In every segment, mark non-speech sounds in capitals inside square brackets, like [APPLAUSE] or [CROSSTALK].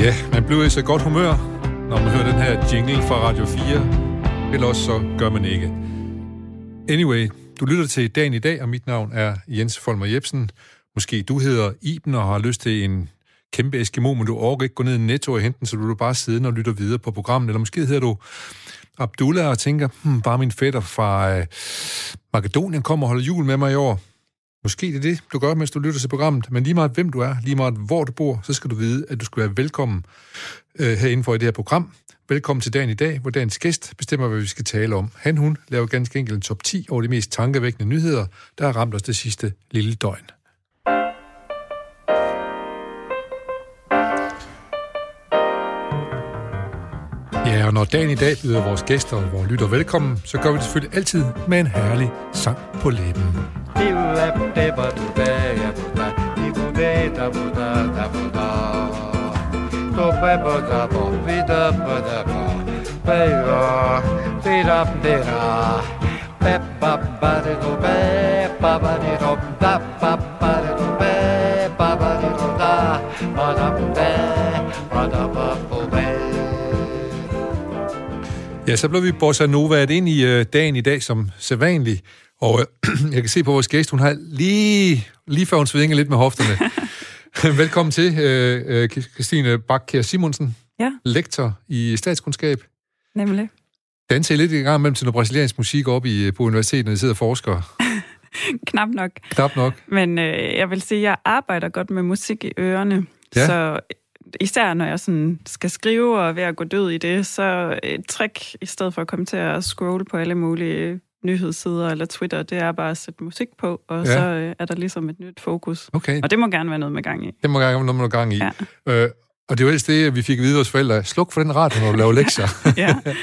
Ja, man bliver i så godt humør, når man hører den her jingle fra Radio 4. Ellers så gør man ikke. Anyway, du lytter til Dagen i dag, og mit navn er Jens Folmer Jebsen. Måske du hedder Iben og har lyst til en kæmpe Eskimo, men du orker ikke gå ned i Netto og hente den, så du bare sidde og lytter videre på programmet. Eller måske hedder du Abdullah og tænker, hmm, bare min fætter fra øh, Makedonien kommer og holder jul med mig i år. Måske det er det, du gør, mens du lytter til programmet, men lige meget hvem du er, lige meget hvor du bor, så skal du vide, at du skal være velkommen øh, herinde for i det her program. Velkommen til dagen i dag, hvor dagens gæst bestemmer, hvad vi skal tale om. Han, hun laver ganske enkelt en top 10 over de mest tankevækkende nyheder, der har ramt os det sidste lille døgn. Ja, og når dagen i dag byder vores gæster og vores lytter velkommen, så gør vi det selvfølgelig altid med en herlig sang på læben. Ba ba ba ba ba ba ba ba Ja, så blev vi bossa nova ind i øh, dagen i dag som sædvanligt. Og øh, [CLEARS THROAT] jeg kan se på vores gæst, hun har lige, lige før hun svinger lidt med hofterne. [LAUGHS] Velkommen til, øh, øh, Christine Bakker Simonsen, Ja, lektor i statskundskab. nemlig. Danser I lidt i gang mellem til noget brasiliansk musik op i, på universitetet, når I sidder og forsker? [LAUGHS] Knap nok. Knap nok. Men øh, jeg vil sige, at jeg arbejder godt med musik i ørerne. Ja. Så især når jeg sådan skal skrive og ved at gå død i det, så et trick, i stedet for at komme til at scrolle på alle mulige nyhedssider eller Twitter, det er bare at sætte musik på, og Ja. så øh, er der ligesom et nyt fokus. Okay, Og det må gerne være noget med gang i. det må gerne noget gang i. Ja. Øh, og det var ellers det, vi fik at vide vores forældre. Sluk for den radio, når du laver lektier. [LAUGHS] Ja. [LAUGHS]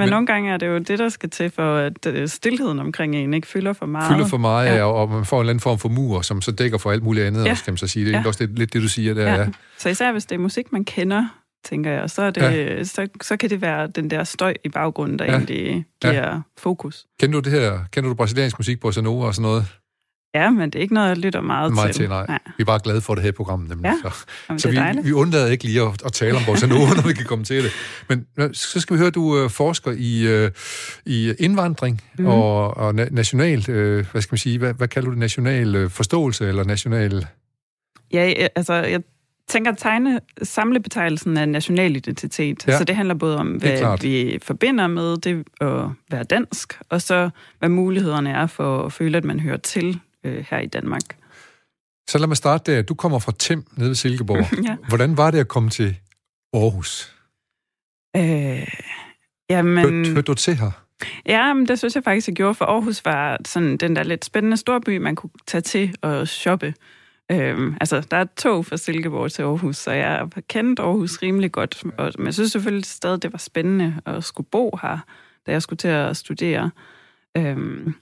Men, Men- nogle gange er det jo det, der skal til for, at øh, stillheden omkring en ikke fylder for meget. Fylder for meget, ja. Ja. og, man får en eller anden form for mur, som så dækker for alt muligt andet, ja. Også, kan man så sige. Det er Ja. også lidt, lidt det, du siger der. Ja. Ja. Så især hvis det er musik, man kender, tænker jeg, så, er det, ja. så, så kan det være den der støj i baggrunden, der Ja. ja. egentlig giver ja. fokus. Kender du det her? Kender du brasiliansk musik, bossa nova og sådan noget? Ja, men det er ikke noget, jeg lytter meget, Meget til. til, nej. nej. Vi er bare glade for det her i programmet, nemlig. Ja. Så, Jamen, så vi, dejligt. vi undlader ikke lige at, at tale om bossa [LAUGHS] nova, når vi kan komme til det. Men øh, så skal vi høre, at du øh, forsker i, øh, i indvandring mm. og, og na- national, øh, hvad skal man sige, hvad, hvad kalder du det, national øh, forståelse eller national... Ja, jeg- altså, jeg tænker at tegne samlebetegnelsen af national identitet. Ja. Så det handler både om, hvad vi forbinder med det at være dansk, og så hvad mulighederne er for at føle, at man hører til øh, her i Danmark. Så lad mig starte der. Du kommer fra Tim, nede ved Silkeborg. [LAUGHS] Ja. Hvordan var det at komme til Aarhus? Øh, jamen, Hørte, hørte du til her? Ja, men det synes jeg faktisk, jeg gjorde, for Aarhus var sådan den der lidt spændende storby, man kunne tage til og shoppe. Øhm, altså, der er et tog fra Silkeborg til Aarhus, så jeg har kendt Aarhus rimelig godt. Og, men jeg synes selvfølgelig stadig, det var spændende at skulle bo her, da jeg skulle til at studere. Øhm,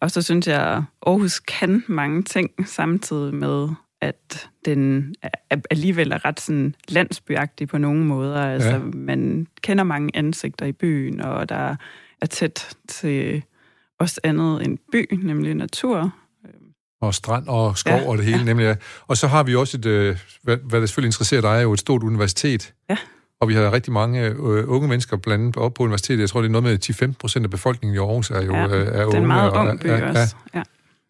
og så synes jeg, at Aarhus kan mange ting, samtidig med, at den alligevel er ret sådan landsbyagtig på nogle måder. Altså, Ja. man kender mange ansigter i byen, og der er tæt til også andet end by, nemlig natur. Og strand og skov Ja, og det hele, ja. nemlig. ja. Og så har vi også et, øh, hvad, hvad der selvfølgelig interesserer dig, er jo et stort universitet. Ja. Og vi har rigtig mange øh, unge mennesker blandt op på universitetet. Jeg tror, det er noget med 10-15 procent af befolkningen i Aarhus er jo Ja, øh, er det er unge. en meget og, ung by også. Ja.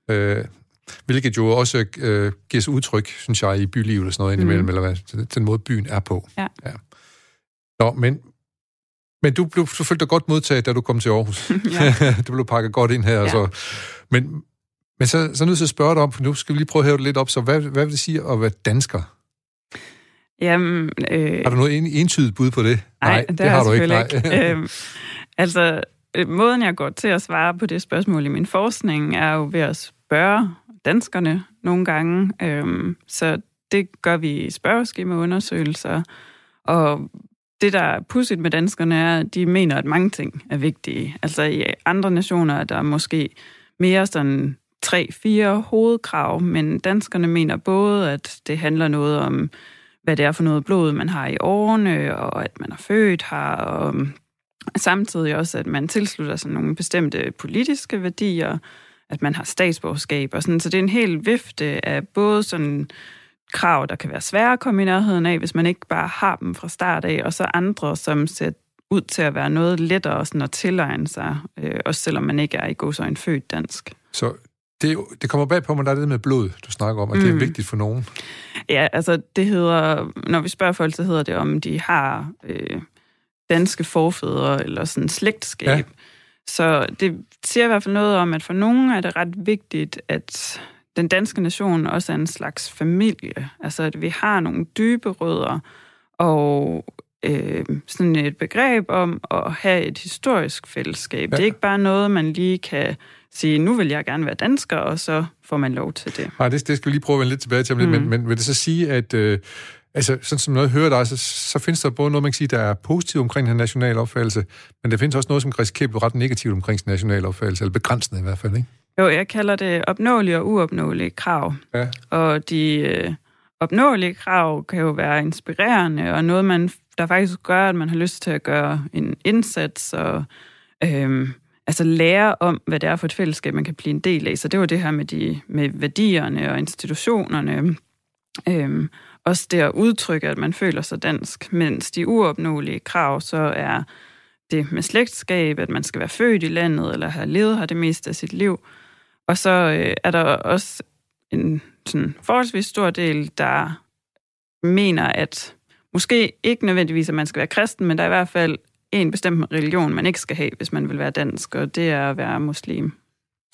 Ja, øh, hvilket jo også øh, giver sig udtryk, synes jeg, i bylivet og sådan noget indimellem, Mhm. eller hvad, til den måde, byen er på. Ja. ja. Nå, men, men du, blev, du følte dig godt modtaget, da du kom til Aarhus. [LAUGHS] Ja. [LAUGHS] du blev pakket godt ind her. Ja. Ja. Så. Men, men så, så er jeg nødt til at spørge dig om, for nu skal vi lige prøve at hæve det lidt op. Så hvad, hvad vil det sige at være dansker? Jamen, øh, Har du noget en, entydigt bud på det? Nej, det, det har, du jeg ikke. selvfølgelig ikke. [LAUGHS] øhm, altså, øh, måden jeg går til at svare på det spørgsmål i min forskning, er jo ved at spørge danskerne nogle gange. Øhm, så det gør vi i spørgeskemaundersøgelser. Og det, der er pudsigt med danskerne, er, at de mener, at mange ting er vigtige. Altså i andre nationer er der måske mere sådan tre-fire hovedkrav, men danskerne mener både, at det handler noget om hvad det er for noget blod, man har i årene, og at man er født her, og samtidig også, at man tilslutter sig nogle bestemte politiske værdier, at man har statsborgerskab og sådan. Så det er en hel vifte af både sådan krav, der kan være svære at komme i nærheden af, hvis man ikke bare har dem fra start af, og så andre, som ser ud til at være noget lettere sådan at tilegne sig, øh, også selvom man ikke er i god så en født dansk. Så det, det kommer bag på mig, der er det med blod, du snakker om, at mm. det er mm. vigtigt for nogen. Ja, altså det hedder, når vi spørger folk, så hedder det, om de har øh, danske forfædre eller sådan slægtskab. Ja. Så det siger i hvert fald noget om, at for nogen er det ret vigtigt, at den danske nation også er en slags familie. Altså at vi har nogle dybe rødder, og øh, sådan et begreb om at have et historisk fællesskab. Ja. Det er ikke bare noget, man lige kan sige, nu vil jeg gerne være dansker, og så får man lov til det. Nej, det, det skal vi lige prøve at vende lidt tilbage til, mm. men, men vil det så sige, at øh, altså, sådan som noget hører dig, så, så findes der både noget, man kan sige, der er positivt omkring den nationale opfattelse, men der findes også noget, som kan risikere at blive ret negativt omkring den nationale opfattelse, eller begrænsende i hvert fald, ikke? Jo, jeg kalder det opnåelige og uopnåelige krav. Ja. Og de øh, opnåelige krav kan jo være inspirerende, og noget, man, der faktisk gør, at man har lyst til at gøre en indsats, og øh, altså lære om, hvad det er for et fællesskab, man kan blive en del af. Så det var det her med, de, med værdierne og institutionerne. Øhm, også det at udtrykke, at man føler sig dansk, mens de uopnåelige krav, så er det med slægtskab, at man skal være født i landet, eller have levet her det meste af sit liv. Og så øh, er der også en sådan forholdsvis stor del, der mener, at måske ikke nødvendigvis, at man skal være kristen, men der er i hvert fald en bestemt religion, man ikke skal have, hvis man vil være dansk, og det er at være muslim.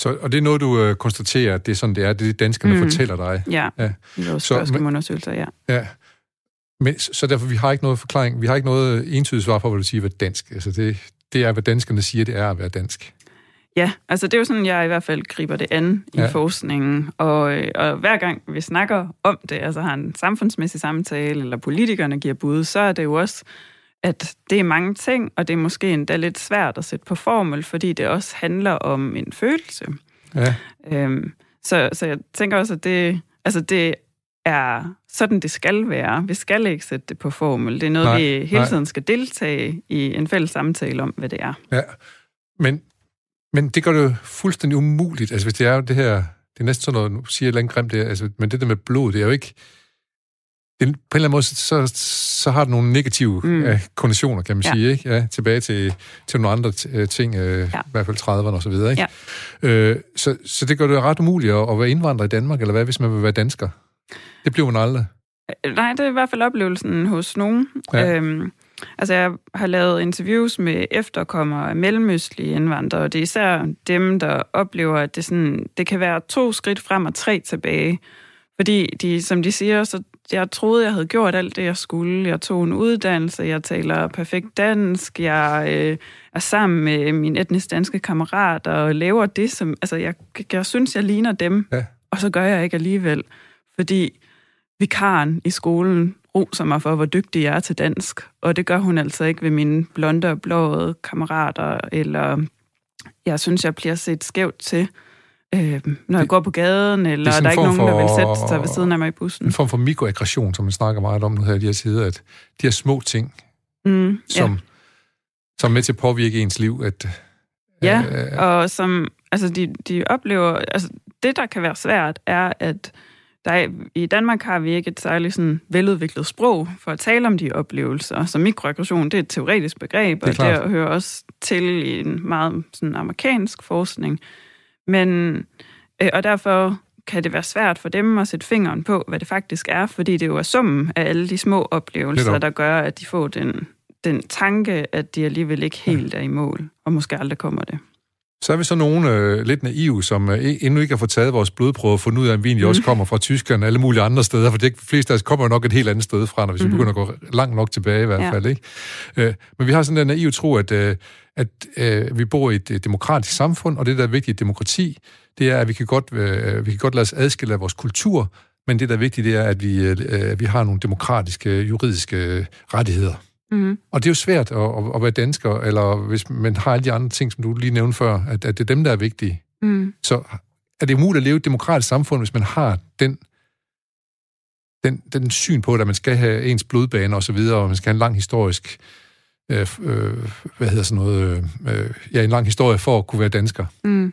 Så, og det er noget, du øh, konstaterer, at det er sådan, det er, det er det, danskerne mm. fortæller dig? Ja, ja. i vores spørgsmålundersøgelser, ja. ja. Men, så derfor, vi har ikke noget forklaring, vi har ikke noget entydigt svar på, hvad du siger, hvad dansk. Altså det, det er, hvad danskerne siger, det er at være dansk. Ja, altså det er jo sådan, jeg i hvert fald griber det an i ja. forskningen. Og, øh, og hver gang vi snakker om det, altså har en samfundsmæssig samtale, eller politikerne giver bud, så er det jo også at det er mange ting, og det er måske endda lidt svært at sætte på formel, fordi det også handler om en følelse. Ja. Øhm, så, så jeg tænker også, at det, altså det er sådan, det skal være. Vi skal ikke sætte det på formel. Det er noget, nej, vi hele tiden skal deltage i en fælles samtale om, hvad det er. Ja, men, men det gør det jo fuldstændig umuligt. Altså hvis det er det her, det er næsten sådan noget, nu siger jeg lidt grimt det, altså, men det der med blod, det er jo ikke, det, på en eller anden måde, så, så har det nogle negative mm. uh, konditioner, kan man ja. sige, ikke? Ja, tilbage til, til nogle andre uh, ting, uh, ja. i hvert fald 30'erne og så videre, ikke? Ja. Uh, så, så det gør det ret umuligt at, at være indvandrer i Danmark, eller hvad, hvis man vil være dansker? Det bliver man aldrig. Nej, det er i hvert fald oplevelsen hos nogen. Ja. Øhm, altså, jeg har lavet interviews med efterkommere af mellemøstlige indvandrere, og det er især dem, der oplever, at det, sådan, det kan være to skridt frem og tre tilbage. Fordi de, som de siger, så jeg troede, jeg havde gjort alt det, jeg skulle. Jeg tog en uddannelse, jeg taler perfekt dansk, jeg øh, er sammen med mine etnisk danske kammerater og laver det, som... Altså, jeg, jeg synes, jeg ligner dem, ja. og så gør jeg ikke alligevel. Fordi vikaren i skolen roser mig for, hvor dygtig jeg er til dansk, og det gør hun altså ikke ved mine blonde og blåede kammerater, eller jeg synes, jeg bliver set skævt til øh, når jeg går på gaden, eller er der ikke nogen, der vil sætte sig ved siden af mig i bussen. En form for mikroaggression, som man snakker meget om nu her i de her tider, at de her små ting, mm, som, ja. som er med til at påvirke ens liv, at... Ja, øh, og som, altså de, de oplever, altså det, der kan være svært, er, at der er, i Danmark har vi ikke et særligt sådan veludviklet sprog for at tale om de oplevelser. Så mikroaggression, det er et teoretisk begreb, det og det hører også til i en meget sådan amerikansk forskning. Men, øh, og derfor kan det være svært for dem at sætte fingeren på, hvad det faktisk er, fordi det jo er summen af alle de små oplevelser, der gør, at de får den, den tanke, at de alligevel ikke helt er i mål, og måske aldrig kommer det. Så er vi så nogen øh, lidt naive, som øh, endnu ikke har fået taget vores blodprøve og fundet ud af, at vin mm. også kommer fra Tyskland og alle mulige andre steder, for de fleste af os kommer nok et helt andet sted fra, når vi mm. begynder at gå langt nok tilbage i hvert ja. fald. Ikke? Øh, men vi har sådan en naiv tro, at, øh, at øh, vi bor i et øh, demokratisk samfund, og det, der er vigtigt i demokrati, det er, at vi kan godt, øh, vi kan godt lade os adskille af vores kultur, men det, der er vigtigt, det er, at vi, øh, vi har nogle demokratiske, juridiske rettigheder. Mm. Og det er jo svært at, at, at være dansker, eller hvis man har alle de andre ting, som du lige nævnte før, at, at det er dem, der er vigtige. Mm. Så er det umuligt at leve et demokratisk samfund, hvis man har den, den, den syn på, at man skal have ens blodbane og så videre, og man skal have en lang historisk øh, øh, hvad hedder sådan noget, øh, ja, en lang historie for at kunne være dansker. Mm.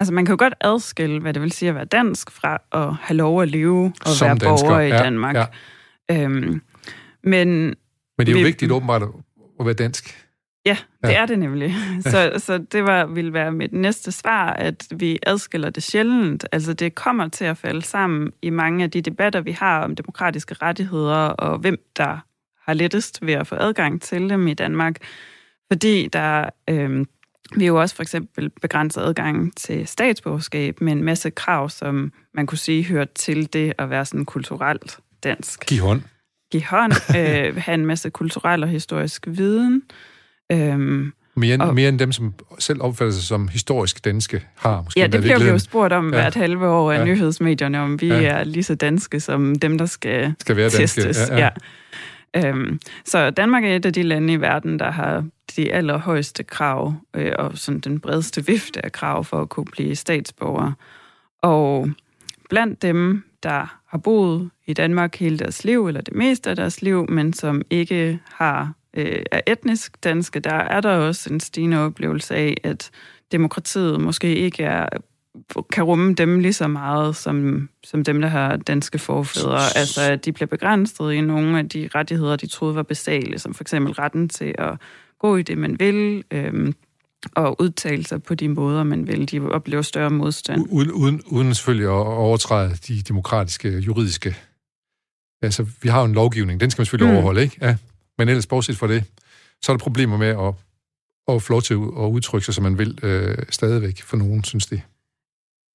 Altså, man kan jo godt adskille, hvad det vil sige at være dansk, fra at have lov at leve og Som være dansker, borger i ja, Danmark. ja. Øhm, men Men det er jo Vi- vigtigt åbenbart at, være dansk. ja, det Ja. er det nemlig. [LAUGHS] [LAUGHS] Så, så det var, ville være mit næste svar, at vi adskiller det sjældent. Altså, det kommer til at falde sammen i mange af de debatter, vi har om demokratiske rettigheder, og hvem der har lettest ved at få adgang til dem i Danmark. Fordi der... Øhm, vi jo også for eksempel begrænset adgang til statsborgerskab med en masse krav, som man kunne sige hører til det at være sådan kulturelt dansk. Giv hånd. Give hånd, [LAUGHS] øh, have en masse kulturel og historisk viden. Øhm, Mere, Og- mere end dem, som selv opfatter sig som historisk danske, har måske ja, det bliver vi jo spurgt om Ja. hvert halve år af Ja. nyhedsmedierne, om vi Ja. er lige så danske som dem, der skal skal være danske. testes. Ja, ja. Øhm, så Danmark er et af de lande i verden, der har de allerhøjeste krav, øh, og sådan den bredeste vifte af krav for at kunne blive statsborger. Og blandt dem, der har boet i Danmark hele deres liv, eller det meste af deres liv, men som ikke har øh, er etnisk danske, der er der også en stigende oplevelse af, at demokratiet måske ikke er kan rumme dem lige så meget som, som dem, der har danske forfædre. Altså, at de bliver begrænset i nogle af de rettigheder, de troede var basale, som for eksempel retten til at gå i det, man vil, øhm, og udtale sig på de måder, man vil. De oplever større modstand. Uden, uden, uden selvfølgelig at overtræde de demokratiske, juridiske... Altså, vi har jo en lovgivning, den skal man selvfølgelig mm. overholde, ikke? Ja. Men ellers, bortset fra det, så er der problemer med at, at få lov til at udtrykke sig, som man vil øh, stadigvæk for nogen, synes det.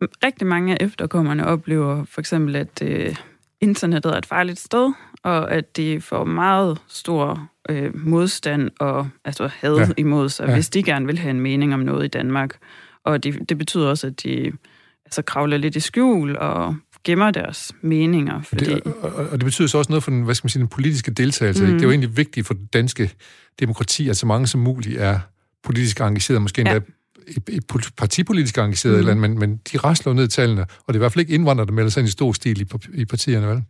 Rigtig mange af efterkommerne oplever for eksempel, at øh, internettet er et farligt sted, og at de får meget stor øh, modstand og altså had Ja. imod sig, Ja. hvis de gerne vil have en mening om noget i Danmark. Og det, det betyder også, at de altså, kravler lidt i skjul og gemmer deres meninger. Fordi, Det, og, og det betyder så også noget for den, hvad skal man sige, den politiske deltagelse. Mm. Mm. Det er jo egentlig vigtigt for det danske demokrati, at så mange som muligt er politisk engageret, måske endda Ja. et partipolitisk engageret, Mm. mm. eller, andet, men, men de rasler ned i tallene, og det er i hvert fald ikke indvandrere, der melder sig ind i stor stil i, i partierne, vel?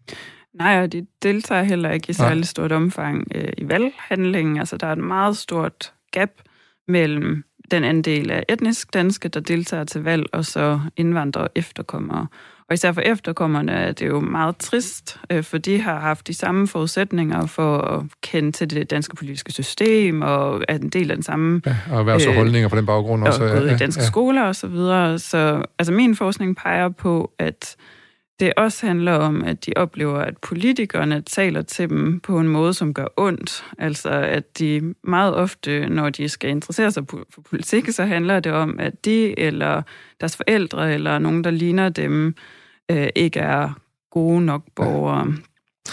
Nej, og de deltager heller ikke i særlig stort omfang øh, i valghandlingen. Altså, der er et meget stort gap mellem den andel af etnisk danske, der deltager til valg, og så indvandrere og efterkommere. Og især for efterkommerne er det jo meget trist, øh, for de har haft de samme forudsætninger for at kende til det danske politiske system, og er en del af den samme Ja, og erhvervs- og Øh, holdninger på den baggrund også. og gået ja, i danske ja. skoler og så videre. Så altså min forskning peger på, at det også handler om, at de oplever, at politikerne taler til dem på en måde, som gør ondt. Altså at de meget ofte, når de skal interessere sig for politik, så handler det om, at de eller deres forældre eller nogen, der ligner dem, øh, ikke er gode nok borgere.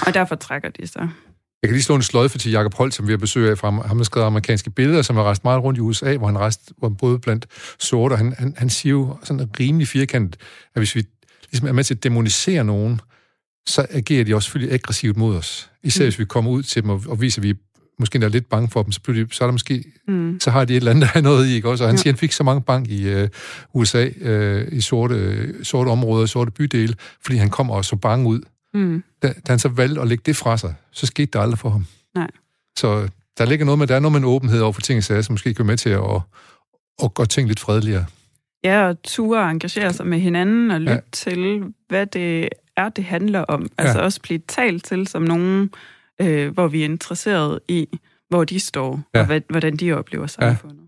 Og derfor trækker de sig. Jeg kan lige slå en sløjfe til Jacob Holt, som vi har besøg af fra ham, der skrevet amerikanske billeder, som har rejst meget rundt i USA, hvor han rejste hvor han både blandt sorte, og han, han, han siger jo sådan rimelig firkantet, at hvis vi ligesom er med til at demonisere nogen, så agerer de også selvfølgelig aggressivt mod os. Især Mm. hvis vi kommer ud til dem og, og viser, at vi måske er lidt bange for dem, så, bliver de, så er der måske Mm. så har de et eller andet, der er noget i, ikke også? Og han Ja. siger, han fik så mange bank i øh, USA, øh, i sorte, sorte områder, sorte bydele, fordi han kom og så bange ud. Mm. Da, da han så valgte at lægge det fra sig, så skete det aldrig for ham. Nej. Så der ligger noget med, der er noget med en åbenhed over for ting som måske kan med til at, at, at gøre ting lidt fredeligere. Ja, og ture og engagere sig med hinanden og lytte Ja. ja. til, hvad det er, det handler om. Altså Ja. også blive talt til som nogen, øh, hvor vi er interesseret i, hvor de står, Ja. ja. og hvad, hvordan de oplever samfundet.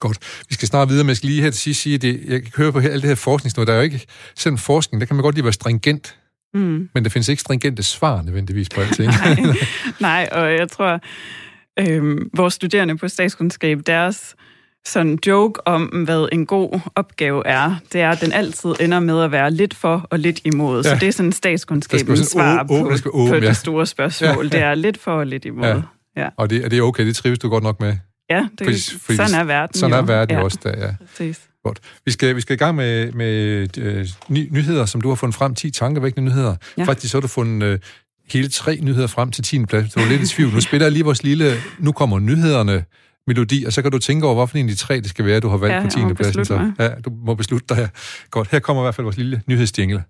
Godt. Vi skal snart videre, men jeg skal lige her til sidst sige, det, jeg kan høre på alt det her forskningsnået, der er jo ikke, selvom forskning, der kan man godt lige være stringent, Mm. men der findes ikke stringente svar nødvendigvis på alting. [LAUGHS] Nej. Nej, og jeg tror, øh, vores studerende på statskundskab, deres sådan joke om, hvad en god opgave er, det er, at den altid ender med at være lidt for og lidt imod. Ja. Så det er sådan statskundskabens svar åben- på, skal være åben, på ja. det store spørgsmål. Ja. Det er lidt for og lidt imod. Ja. Ja, og det, og det er okay, det trives du godt nok med. ja det, Fordi- fordi sådan er verden Sådan jo. er verden jo ja, også, der, ja. Præcis. Godt. Vi skal, vi skal i gang med, med øh, ny, nyheder, som du har fundet frem. 10 tankevækkende nyheder. Ja. Faktisk så har du fundet øh, hele tre nyheder frem til 10. plads. Du var lidt i tvivl. Nu spiller jeg lige vores lille, nu kommer nyhederne, melodi, og så kan du tænke over, hvorfor en af de tre, det skal være, du har valgt Ja, på jeg 10. må pladsen. Så. Ja, du må beslutte dig. Godt, her kommer i hvert fald vores lille nyhedsjingle.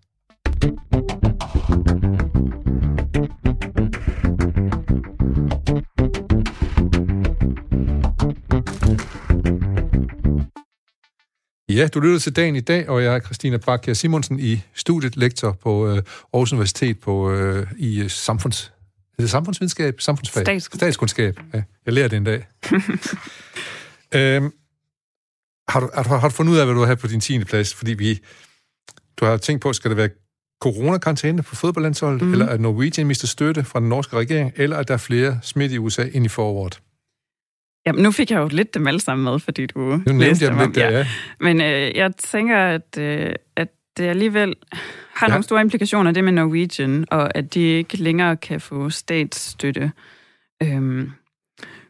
Ja, du lytter til dagen i dag, og jeg er Christina Bakker Simonsen i studiet, lektor på øh, Aarhus Universitet på, øh, i øh, samfunds... Er det samfundsvidenskab? Samfundsfag? Statskundskab. Statskundskab. Ja, jeg lærer det en dag. [LAUGHS] øhm, har, du, har, du, har du fundet ud af, hvad du har på din 10. plads? Fordi vi, du har tænkt på, skal det være coronakarantæne på fodboldlandsholdet, mm. eller at Norwegian mister støtte fra den norske regering, eller at der er flere smidt i USA ind i foråret? Jamen, nu fik jeg jo lidt dem alle sammen med, fordi du Nu læste jeg dem om. lidt der, ja. Men øh, jeg tænker, at, øh, at det alligevel har Ja. nogle store implikationer, det med Norwegian, og at de ikke længere kan få statsstøtte. Øhm,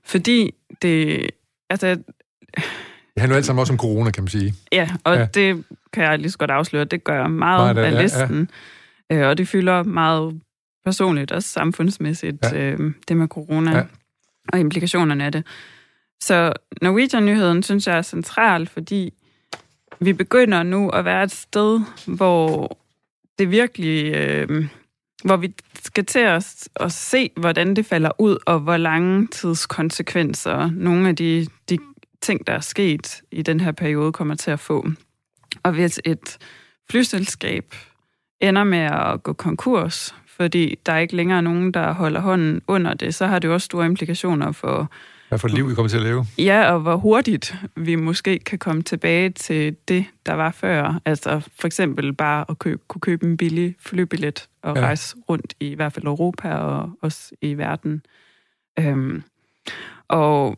fordi det... Altså, Det handler alt sammen også om corona, kan man sige. ja, og Ja. ja. det kan jeg lige så godt afsløre, det gør meget, Meget af ja, ja. listen. Øh, og det fylder meget personligt og samfundsmæssigt, Ja. ja. øh, det med corona Ja. ja. og implikationerne af det. Så Norwegian-nyheden synes jeg er central, fordi vi begynder nu at være et sted, hvor det virkelig, øh, hvor vi skal til at, at se, hvordan det falder ud, og hvor lange tidskonsekvenser nogle af de, de ting, der er sket i den her periode, kommer til at få. Og hvis et flyselskab ender med at gå konkurs, fordi der er ikke længere nogen, der holder hånden under det, så har det jo også store implikationer for, hvad for et liv, vi kommer til at leve. Ja, og hvor hurtigt vi måske kan komme tilbage til det, der var før. Altså for eksempel bare at købe, kunne købe en billig flybillet og Ja. rejse rundt i, i hvert fald Europa og også i verden. Øhm, og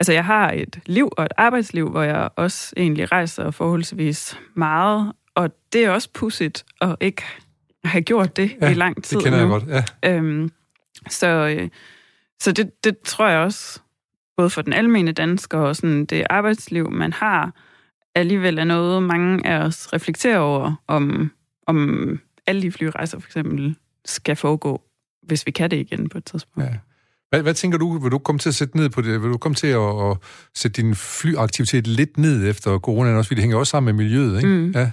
altså jeg har et liv og et arbejdsliv, hvor jeg også egentlig rejser forholdsvis meget, og det er også pudsigt at ikke have gjort det Ja, i lang tid Det kender nu. jeg godt, ja. Øhm, så øh, så det, det tror jeg også, både for den almene dansker og sådan det arbejdsliv, man har, alligevel er noget, mange af os reflekterer over, om, om alle de flyrejser for eksempel skal foregå, hvis vi kan det igen på et tidspunkt. Ja. Hvad, hvad tænker du, vil du komme til at sætte ned på det? Vil du komme til at, at sætte din flyaktivitet lidt ned efter coronaen også? Fordi det hænger også sammen med miljøet, ikke? Mm. Ja.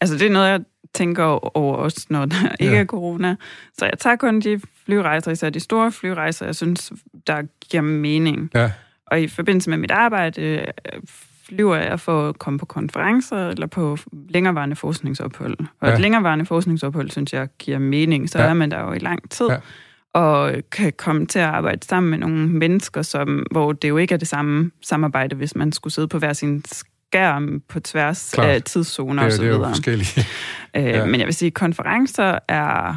Altså, det er noget, jeg tænker over også, når der ikke Ja. er corona. Så jeg tager kun de flyrejser, især de store flyrejser, jeg synes, der giver mening. ja. Og i forbindelse med mit arbejde øh, flyver jeg for at komme på konferencer eller på længerevarende forskningsophold. Og Ja. et længerevarende forskningsophold, synes jeg, giver mening. Så ja. er man der jo i lang tid. Ja. Og kan komme til at arbejde sammen med nogle mennesker, som, hvor det jo ikke er det samme samarbejde, hvis man skulle sidde på hver sin skærm på tværs Klart. af tidszoner Det, og så det er jo videre. forskellige. Øh, Ja. Men jeg vil sige, konferencer er...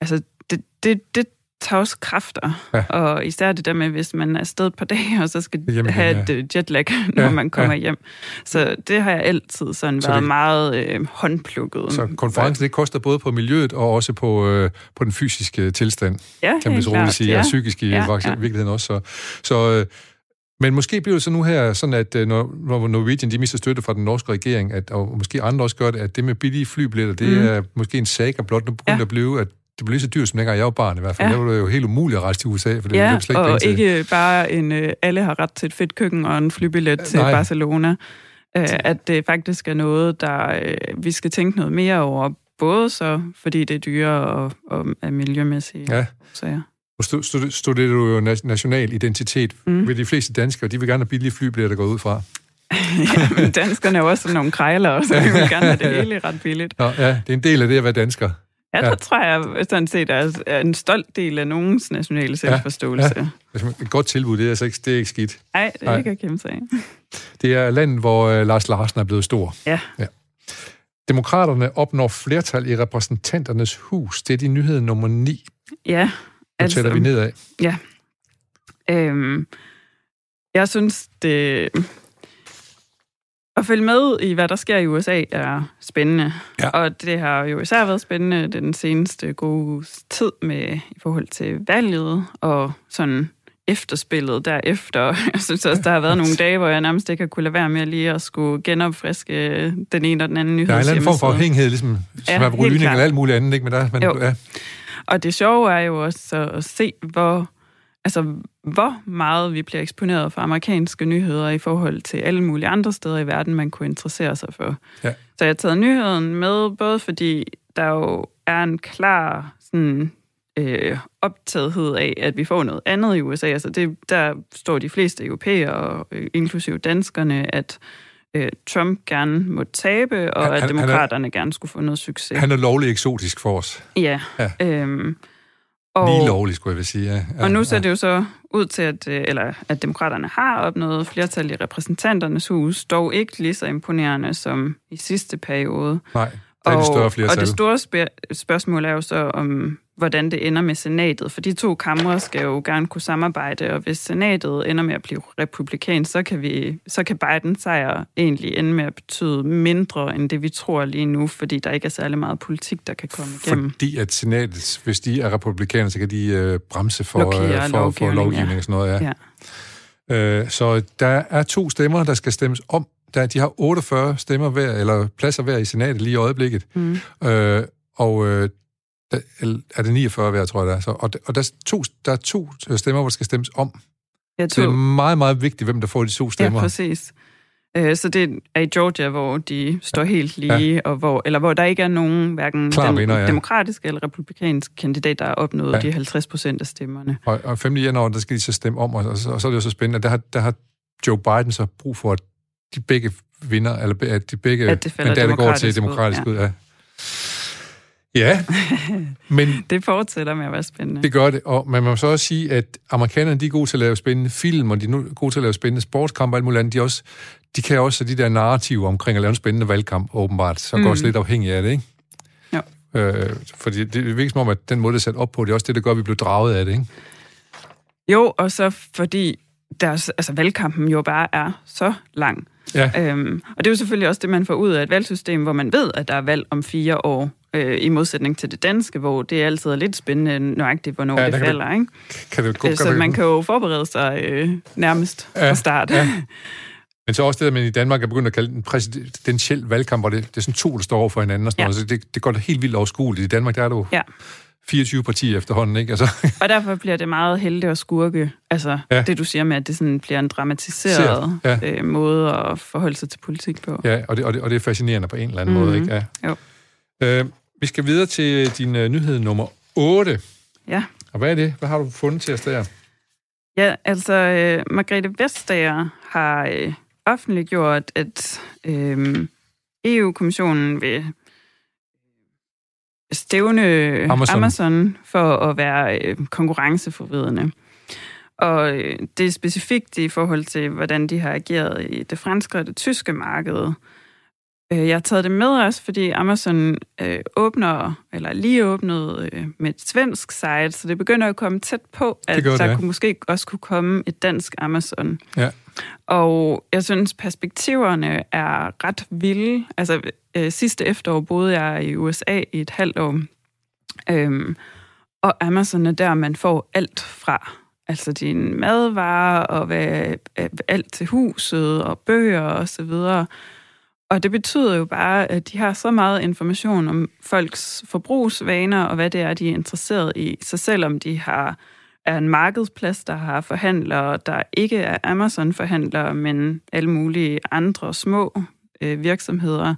Altså, det, det, det også kræfter. Ja. Og især det der med, hvis man er afsted et par dage, og så skal Hjem igen, have ja. et øh, jetlag, [LAUGHS] når Ja, man kommer ja. hjem. Så det har jeg altid sådan Så været det- meget øh, håndplukket. Så konferencen, det koster både på miljøet og også på, øh, på den fysiske tilstand, ja, kan man så roligt sige, ja. og psykisk i Ja, ja, virkeligheden også. Så, så, øh, men måske bliver det så nu her sådan, at øh, når, når Norwegian de mister støtte fra den norske regering, at, og måske andre også gør det, at det med billige flybilletter, det Mm. er måske en saga blot nu begynder Ja. at blive, at det lige så dyrt, som dengang jeg var barn i hvert fald. Ja. Der var det jo helt umuligt at rejse til USA, for det Ja, slet ikke og til. ikke bare en, øh, alle har ret til et fedt køkken og en flybillet til Nej. Barcelona. Øh, at det faktisk er noget, der øh, vi skal tænke noget mere over. Både så, fordi det er dyrere og, og er miljømæssige Ja. sager. Nu stu- stu- studerer du jo na- national identitet. Mm. Ved de fleste danskere, de vil gerne have billige flybilletter, der går ud fra. [LAUGHS] ja, men danskerne er jo også sådan nogle krejlere, så [LAUGHS] vi vil gerne have det hele ret billigt. Nå, ja, det er en del af det at være dansker. Ja, Ja. det tror jeg sådan set er en stolt del af nogens nationale selvforståelse. Ja, Altså, et godt tilbud, det er altså ikke, det er ikke skidt. Nej, det er Nej. ikke at kæmpe sig. [LAUGHS] Det er landet, hvor øh, Lars Larsen er blevet stor. Ja. ja. Demokraterne opnår flertal i repræsentanternes hus. Det er de nyhed nummer 9. Ja, Nu altså, tæller vi nedad. Øhm, jeg synes, det... At følge med i, hvad der sker i USA, er spændende. Ja. Og det har jo især været spændende den seneste gode tid med i forhold til valget og sådan efterspillet derefter. [LAUGHS] Jeg synes også, der har været nogle dage, hvor jeg nærmest ikke har kunne lade være med lige at skulle genopfriske den ene og den anden Der er en eller anden form for afhængighed, ligesom Ja, som er helt rygning eller alt muligt andet. Ikke? Men der, men, ja, Og det sjove er jo også så at se, hvor, altså, hvor meget vi bliver eksponeret for amerikanske nyheder i forhold til alle mulige andre steder i verden, man kunne interessere sig for. Ja. Så jeg har taget nyheden med, både fordi der jo er en klar sådan, øh, optagethed af, at vi får noget andet i USA. Altså det, der står de fleste europæere, og, øh, inklusive danskerne, at øh, Trump gerne må tabe, og Han- at han- han er- demokraterne gerne skulle få noget succes. Han er lovlig eksotisk for os. Ja. Ja. Øhm, Og, og, Lige lovlig, skulle jeg vil sige. Ja. Ja, og nu ser ja. det jo så ud til, at, øh, eller, at demokraterne har opnået flertal i repræsentanternes hus, dog ikke lige så imponerende som i sidste periode. Nej, der er de større flertal. Og det store spør- spørgsmål er jo så om, hvordan det ender med senatet. For de to kamre skal jo gerne kunne samarbejde, og hvis senatet ender med at blive republikansk, så kan, vi, så kan Bidens sejr egentlig ende med at betyde mindre end det, vi tror lige nu, fordi der ikke er særlig meget politik, der kan komme igennem. Fordi at senatet, hvis de er republikanere, så kan de øh, bremse for, øh, for, for lovgivning, lovgivning ja. og sådan noget. Ja. Ja. Øh, så der er to stemmer, der skal stemmes om. Der, de har 48 stemmer hver, eller pladser hver i senatet lige i øjeblikket. Mm. Øh, og øh, der, eller er det 49 hver, tror jeg, der er. Så, og, der- og der, er to, der er to stemmer, hvor der skal stemmes om. Jeg Så det er meget, meget vigtigt, hvem der får de to ja, stemmer. præcis. Øh, Så det er i Georgia, hvor de står helt lige, ja. og hvor, eller hvor der ikke er nogen, hverken Klar den vinder, ja. demokratiske eller republikanske kandidat, der har opnået Ja. ja. de 50 procent af stemmerne. Og, og 5. januar, der skal de så stemme om, og, og, så, og så er det jo så spændende, at der har, der har Joe Biden så brug for, at de begge vinder, eller at de begge At det mandater går til demokratisk ud, demokratisk ja. ud. Ja. Ja, men [LAUGHS] Det fortsætter med at være spændende. det gør det, og man må så også sige, at amerikanerne, de er gode til at lave spændende film, og de er gode til at lave spændende sportskampe og alt muligt andet. De, også, de kan også de der narrativer omkring at lave en spændende valgkamp, åbenbart, så mm. går også lidt afhængig af det, ikke? Jo. Øh, fordi det virker som om, at den måde, det er sat op på, det er også det, der gør, at vi bliver draget af det, ikke? Jo, og så fordi deres, altså, valgkampen jo bare er så lang. Ja. Øhm, og det er jo selvfølgelig også det, man får ud af et valgsystem, hvor man ved, at der er valg om fire år, øh, i modsætning til det danske, hvor det altid er lidt spændende nøjagtigt, hvornår Ja, det kan falder. Ikke? Kan det, Øh, Så man kan jo forberede sig øh, nærmest Ja, fra start. ja. [LAUGHS] Men så også det, at man i Danmark er begyndt at kalde den præsidentiel valgkamp, hvor det, det er sådan to, der står over for hinanden og sådan Ja. noget. Så det, det går da helt vildt overskueligt. I Danmark der er jo Ja. 24 partier efterhånden, ikke? Altså, [LAUGHS] Og derfor bliver det meget heldigt og skurke. Altså Ja. det, du siger med, at det sådan bliver en dramatiseret Ja. øh, måde at forholde sig til politik på. ja, og det, og, det, og det er fascinerende på en eller anden Mhm. måde, ikke? Ja. Jo. Øh, vi skal videre til din uh, nyhed nummer 8. Ja. Og hvad er det? Hvad har du fundet til os der? Ja, altså øh, Margrethe Vestager har øh, offentliggjort, at øh, EU-kommissionen vil stævne Amazon. Amazon, for at være øh, konkurrenceforvridende. Og øh, det er specifikt i forhold til, hvordan de har ageret i det franske og det tyske marked. Øh, Jeg har taget det med også, fordi Amazon øh, åbner, eller lige åbnet øh, med et svensk site, så det begynder at komme tæt på, at det, der ja. kunne måske også kunne komme et dansk Amazon. Ja. Og jeg synes, perspektiverne er ret vilde. Altså, øh, sidste efterår boede jeg i USA i et halvt år, øhm, og Amazon er der, man får alt fra. Altså dine madvarer og hvad, øh, alt til huset og bøger og så videre. Og det betyder jo bare, at de har så meget information om folks forbrugsvaner og hvad det er, de er interesseret i. Så selvom de har er en markedsplads, der har forhandlere, der ikke er Amazon-forhandlere, men alle mulige andre små øh, virksomheder,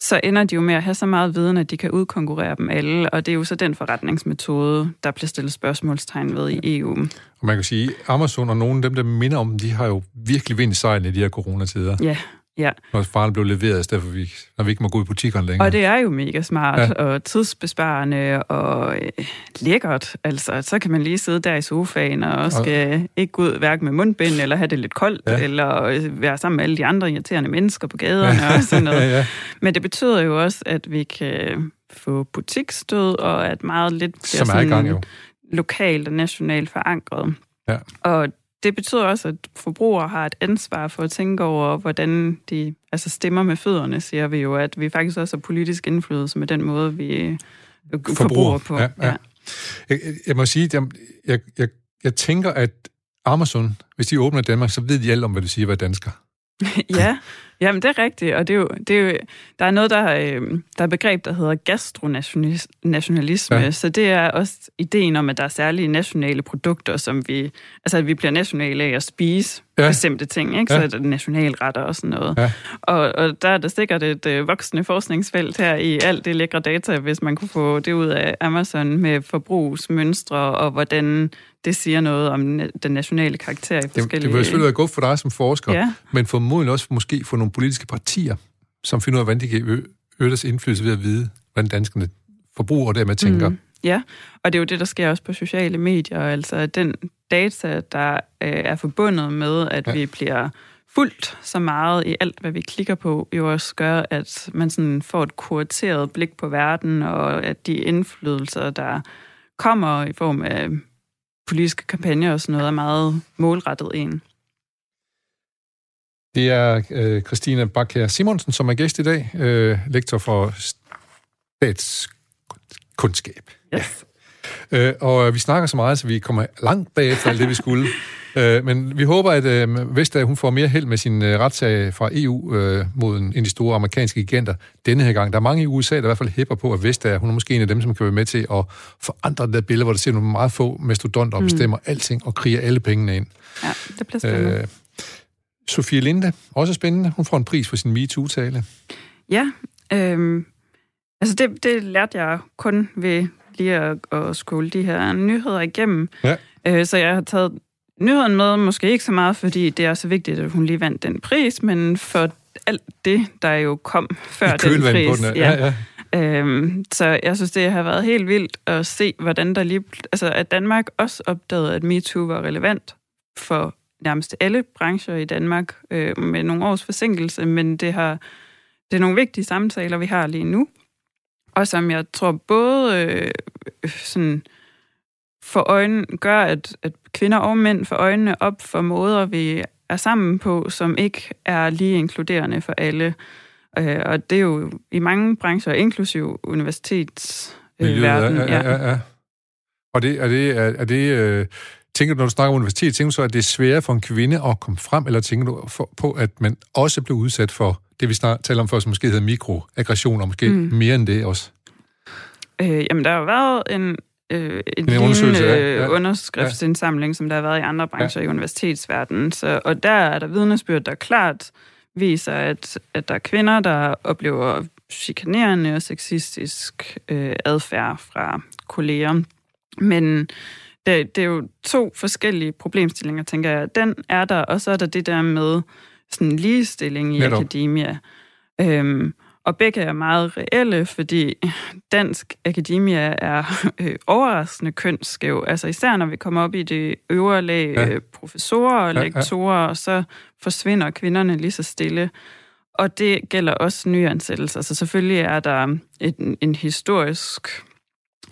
så ender de jo med at have så meget viden, at de kan udkonkurrere dem alle, og det er jo så den forretningsmetode, der bliver stillet spørgsmålstegn ved i EU. Og man kan sige, Amazon og nogle af dem, der minder om dem, de har jo virkelig vind i sejlen i de her coronatider. Ja, ja. Når varerne blev leveret, i stedet for, at vi, når vi ikke må gå i butikkerne længere. Og det er jo mega smart Ja. ja. og tidsbesparende og øh, lækkert. Altså, så kan man lige sidde der i sofaen og skal ikke gå ud hverken med mundbind eller have det lidt koldt, Ja. ja. eller øh, være sammen med alle de andre irriterende mennesker på gaderne og sådan noget. [LAUGHS] ja, ja. Men det betyder jo også, at vi kan få butiksstød, og at meget lidt bliver Som er i gang jo. lokalt og nationalt forankret. Ja. Og det betyder også, at forbrugere har et ansvar for at tænke over, hvordan de altså stemmer med fødderne, siger vi jo, at vi faktisk også har politisk indflydelse med den måde, vi øh, forbruger på. Ja, ja. Jeg, jeg må sige, jeg, jeg, jeg, jeg tænker, at Amazon, hvis de åbner i Danmark, så ved de alt om, hvad det siger at være dansker. [LAUGHS] ja, jamen det er rigtigt, og det er jo, det er jo, der er noget, der, øh, der er begreb, der hedder gastronationalisme, Ja. ja. så det er også ideen om, at der er særlige nationale produkter, som vi, altså at vi bliver nationale af at spise ja. bestemte ting, ikke? Ja. så er det nationalretter og sådan noget. Ja. Og, og der er der sikkert et øh, voksende forskningsfelt her i alt det lækre data, hvis man kunne få det ud af Amazon med forbrugsmønstre og hvordan det siger noget om den nationale karakter i forskellige... Det, det vil selvfølgelig være godt for dig som forsker, ja. men formodentlig også måske for nogle politiske partier, som finder ud af, hvordan de kan øge, deres indflydelse ved at vide, hvordan danskerne forbruger og dermed tænker. Mm. Ja, og det er jo det, der sker også på sociale medier. Altså den data, der øh, er forbundet med, at ja. vi bliver fuldt så meget i alt, hvad vi klikker på, jo også gør, at man sådan får et kurateret blik på verden, og at de indflydelser, der kommer i form af politiske kampagner og sådan noget, er meget målrettet en. Det er øh, Christina Bakker Simonsen, som er gæst i dag, øh, lektor for statskundskab. Yes. Ja. Øh, og vi snakker så meget, så vi kommer langt bagefter alt det, vi skulle. [LAUGHS] øh, men vi håber, at øh, Vestager hun får mere held med sin øh, retssag fra EU øh, mod en, en af de store amerikanske giganter denne her gang. Der er mange i USA, der i hvert fald hæpper på, at Vestager, hun er måske en af dem, som kan være med til at forandre det der billede, hvor der ser nogle meget få mastodonter og mm. bestemmer alting og kriger alle pengene ind. Ja, det bliver spændende. Øh, Sofie Linde, også spændende. Hun får en pris for sin MeToo-tale. Ja, øh, altså det, det lærte jeg kun ved lige at, at skåle de her nyheder igennem. Ja. Øh, så jeg har taget nyheden med, måske ikke så meget, fordi det er så vigtigt, at hun lige vandt den pris, men for alt det, der jo kom før den pris. Den, ja. Ja, ja. Øhm, så jeg synes, det har været helt vildt at se, hvordan der lige... Altså, at Danmark også opdagede, at MeToo var relevant for nærmest alle brancher i Danmark øh, med nogle års forsinkelse, men det har det er nogle vigtige samtaler, vi har lige nu, og som jeg tror både øh, sådan for øjnene, gør, at, at kvinder og mænd får øjnene op for måder, vi er sammen på, som ikke er lige inkluderende for alle. Øh, og det er jo i mange brancher, inklusiv universitetsverdenen. Øh, ja, ja, ja, ja. Og det, er det, er, er det øh, tænker du, når du snakker om universitet, tænker du så, at det er sværere for en kvinde at komme frem, eller tænker du for, på, at man også bliver udsat for det, vi snart taler om før, som måske hedder mikroaggressioner, måske mm. mere end det også? Øh, jamen, der har været en, øh, en, en lignende ja. Ja. underskriftsindsamling, ja. som der har været i andre brancher ja. i universitetsverdenen. Så, og der er der vidnesbyrd, der klart viser, at, at der er kvinder, der oplever chikanerende og sexistisk øh, adfærd fra kolleger. Men det, det er jo to forskellige problemstillinger, tænker jeg. Den er der, og så er der det der med sådan ligestilling i Netop. akademia. Øhm, og begge er meget reelle, fordi dansk akademia er [LAUGHS] øh, overraskende kønsskæv. Altså især når vi kommer op i det øvre lag, ja. øh, professorer og ja, lektorer, ja. så forsvinder kvinderne lige så stille. Og det gælder også nyansættelser. Så selvfølgelig er der et, en historisk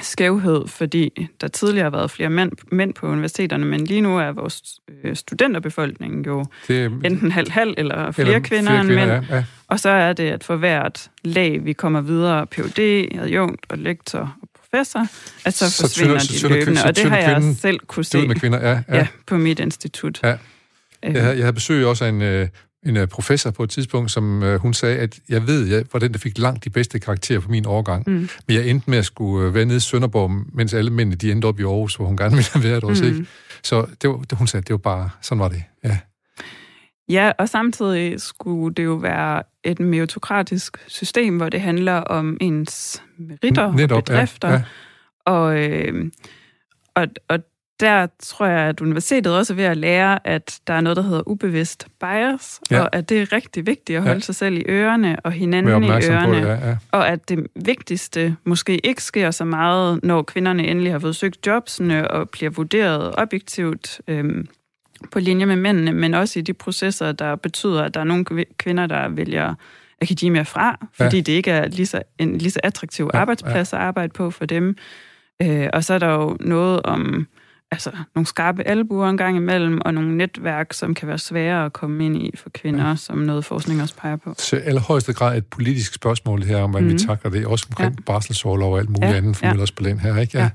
skævhed, fordi der tidligere har været flere mænd, mænd på universiteterne, men lige nu er vores øh, studenterbefolkning jo det, enten halv-halv eller flere eller kvinder flere end kvinder, mænd. Ja, ja. Og så er det, at for hvert lag, vi kommer videre, Ph.D., adjunkt og lektor og professor, at så, så forsvinder så, de løbende. Og det har jeg selv kunne se med kvinder, ja, ja. Ja, på mit institut. Ja. Jeg havde, jeg havde besøg også af en, øh, en uh, professor på et tidspunkt, som uh, hun sagde, at jeg ved, jeg var den, der fik langt de bedste karakterer på min årgang. Mm. Men jeg endte med at skulle uh, være nede i Sønderborg, mens alle mændene de endte op i Aarhus, hvor hun gerne ville have været også, mm. ikke? Så det var, hun sagde, det var bare, sådan var det, ja. Ja, og samtidig skulle det jo være et meritokratisk system, hvor det handler om ens meritter Netop, og bedrifter. Ja, ja. Og, øh, og, og der tror jeg, at universitetet også er ved at lære, at der er noget, der hedder ubevidst bias, ja. og at det er rigtig vigtigt at holde ja. sig selv i ørerne og hinanden i ørerne, det, ja, ja. og at det vigtigste måske ikke sker så meget, når kvinderne endelig har fået søgt jobsene og bliver vurderet objektivt øhm, på linje med mændene, men også i de processer, der betyder, at der er nogle kvinder, der vælger akademia fra, fordi ja. det ikke er lige så, en lige så attraktiv ja, arbejdsplads ja. at arbejde på for dem. Øh, og så er der jo noget om altså, nogle skarpe albuer en gang imellem, og nogle netværk, som kan være svære at komme ind i for kvinder, ja. som noget forskning også peger på. Så allerhøjeste grad et politisk spørgsmål her, om hvordan mm. vi mhm. takler det, også omkring ja. barselsårlov og alt muligt ja. andet, for ja. også på den her, ikke? Ja. ja.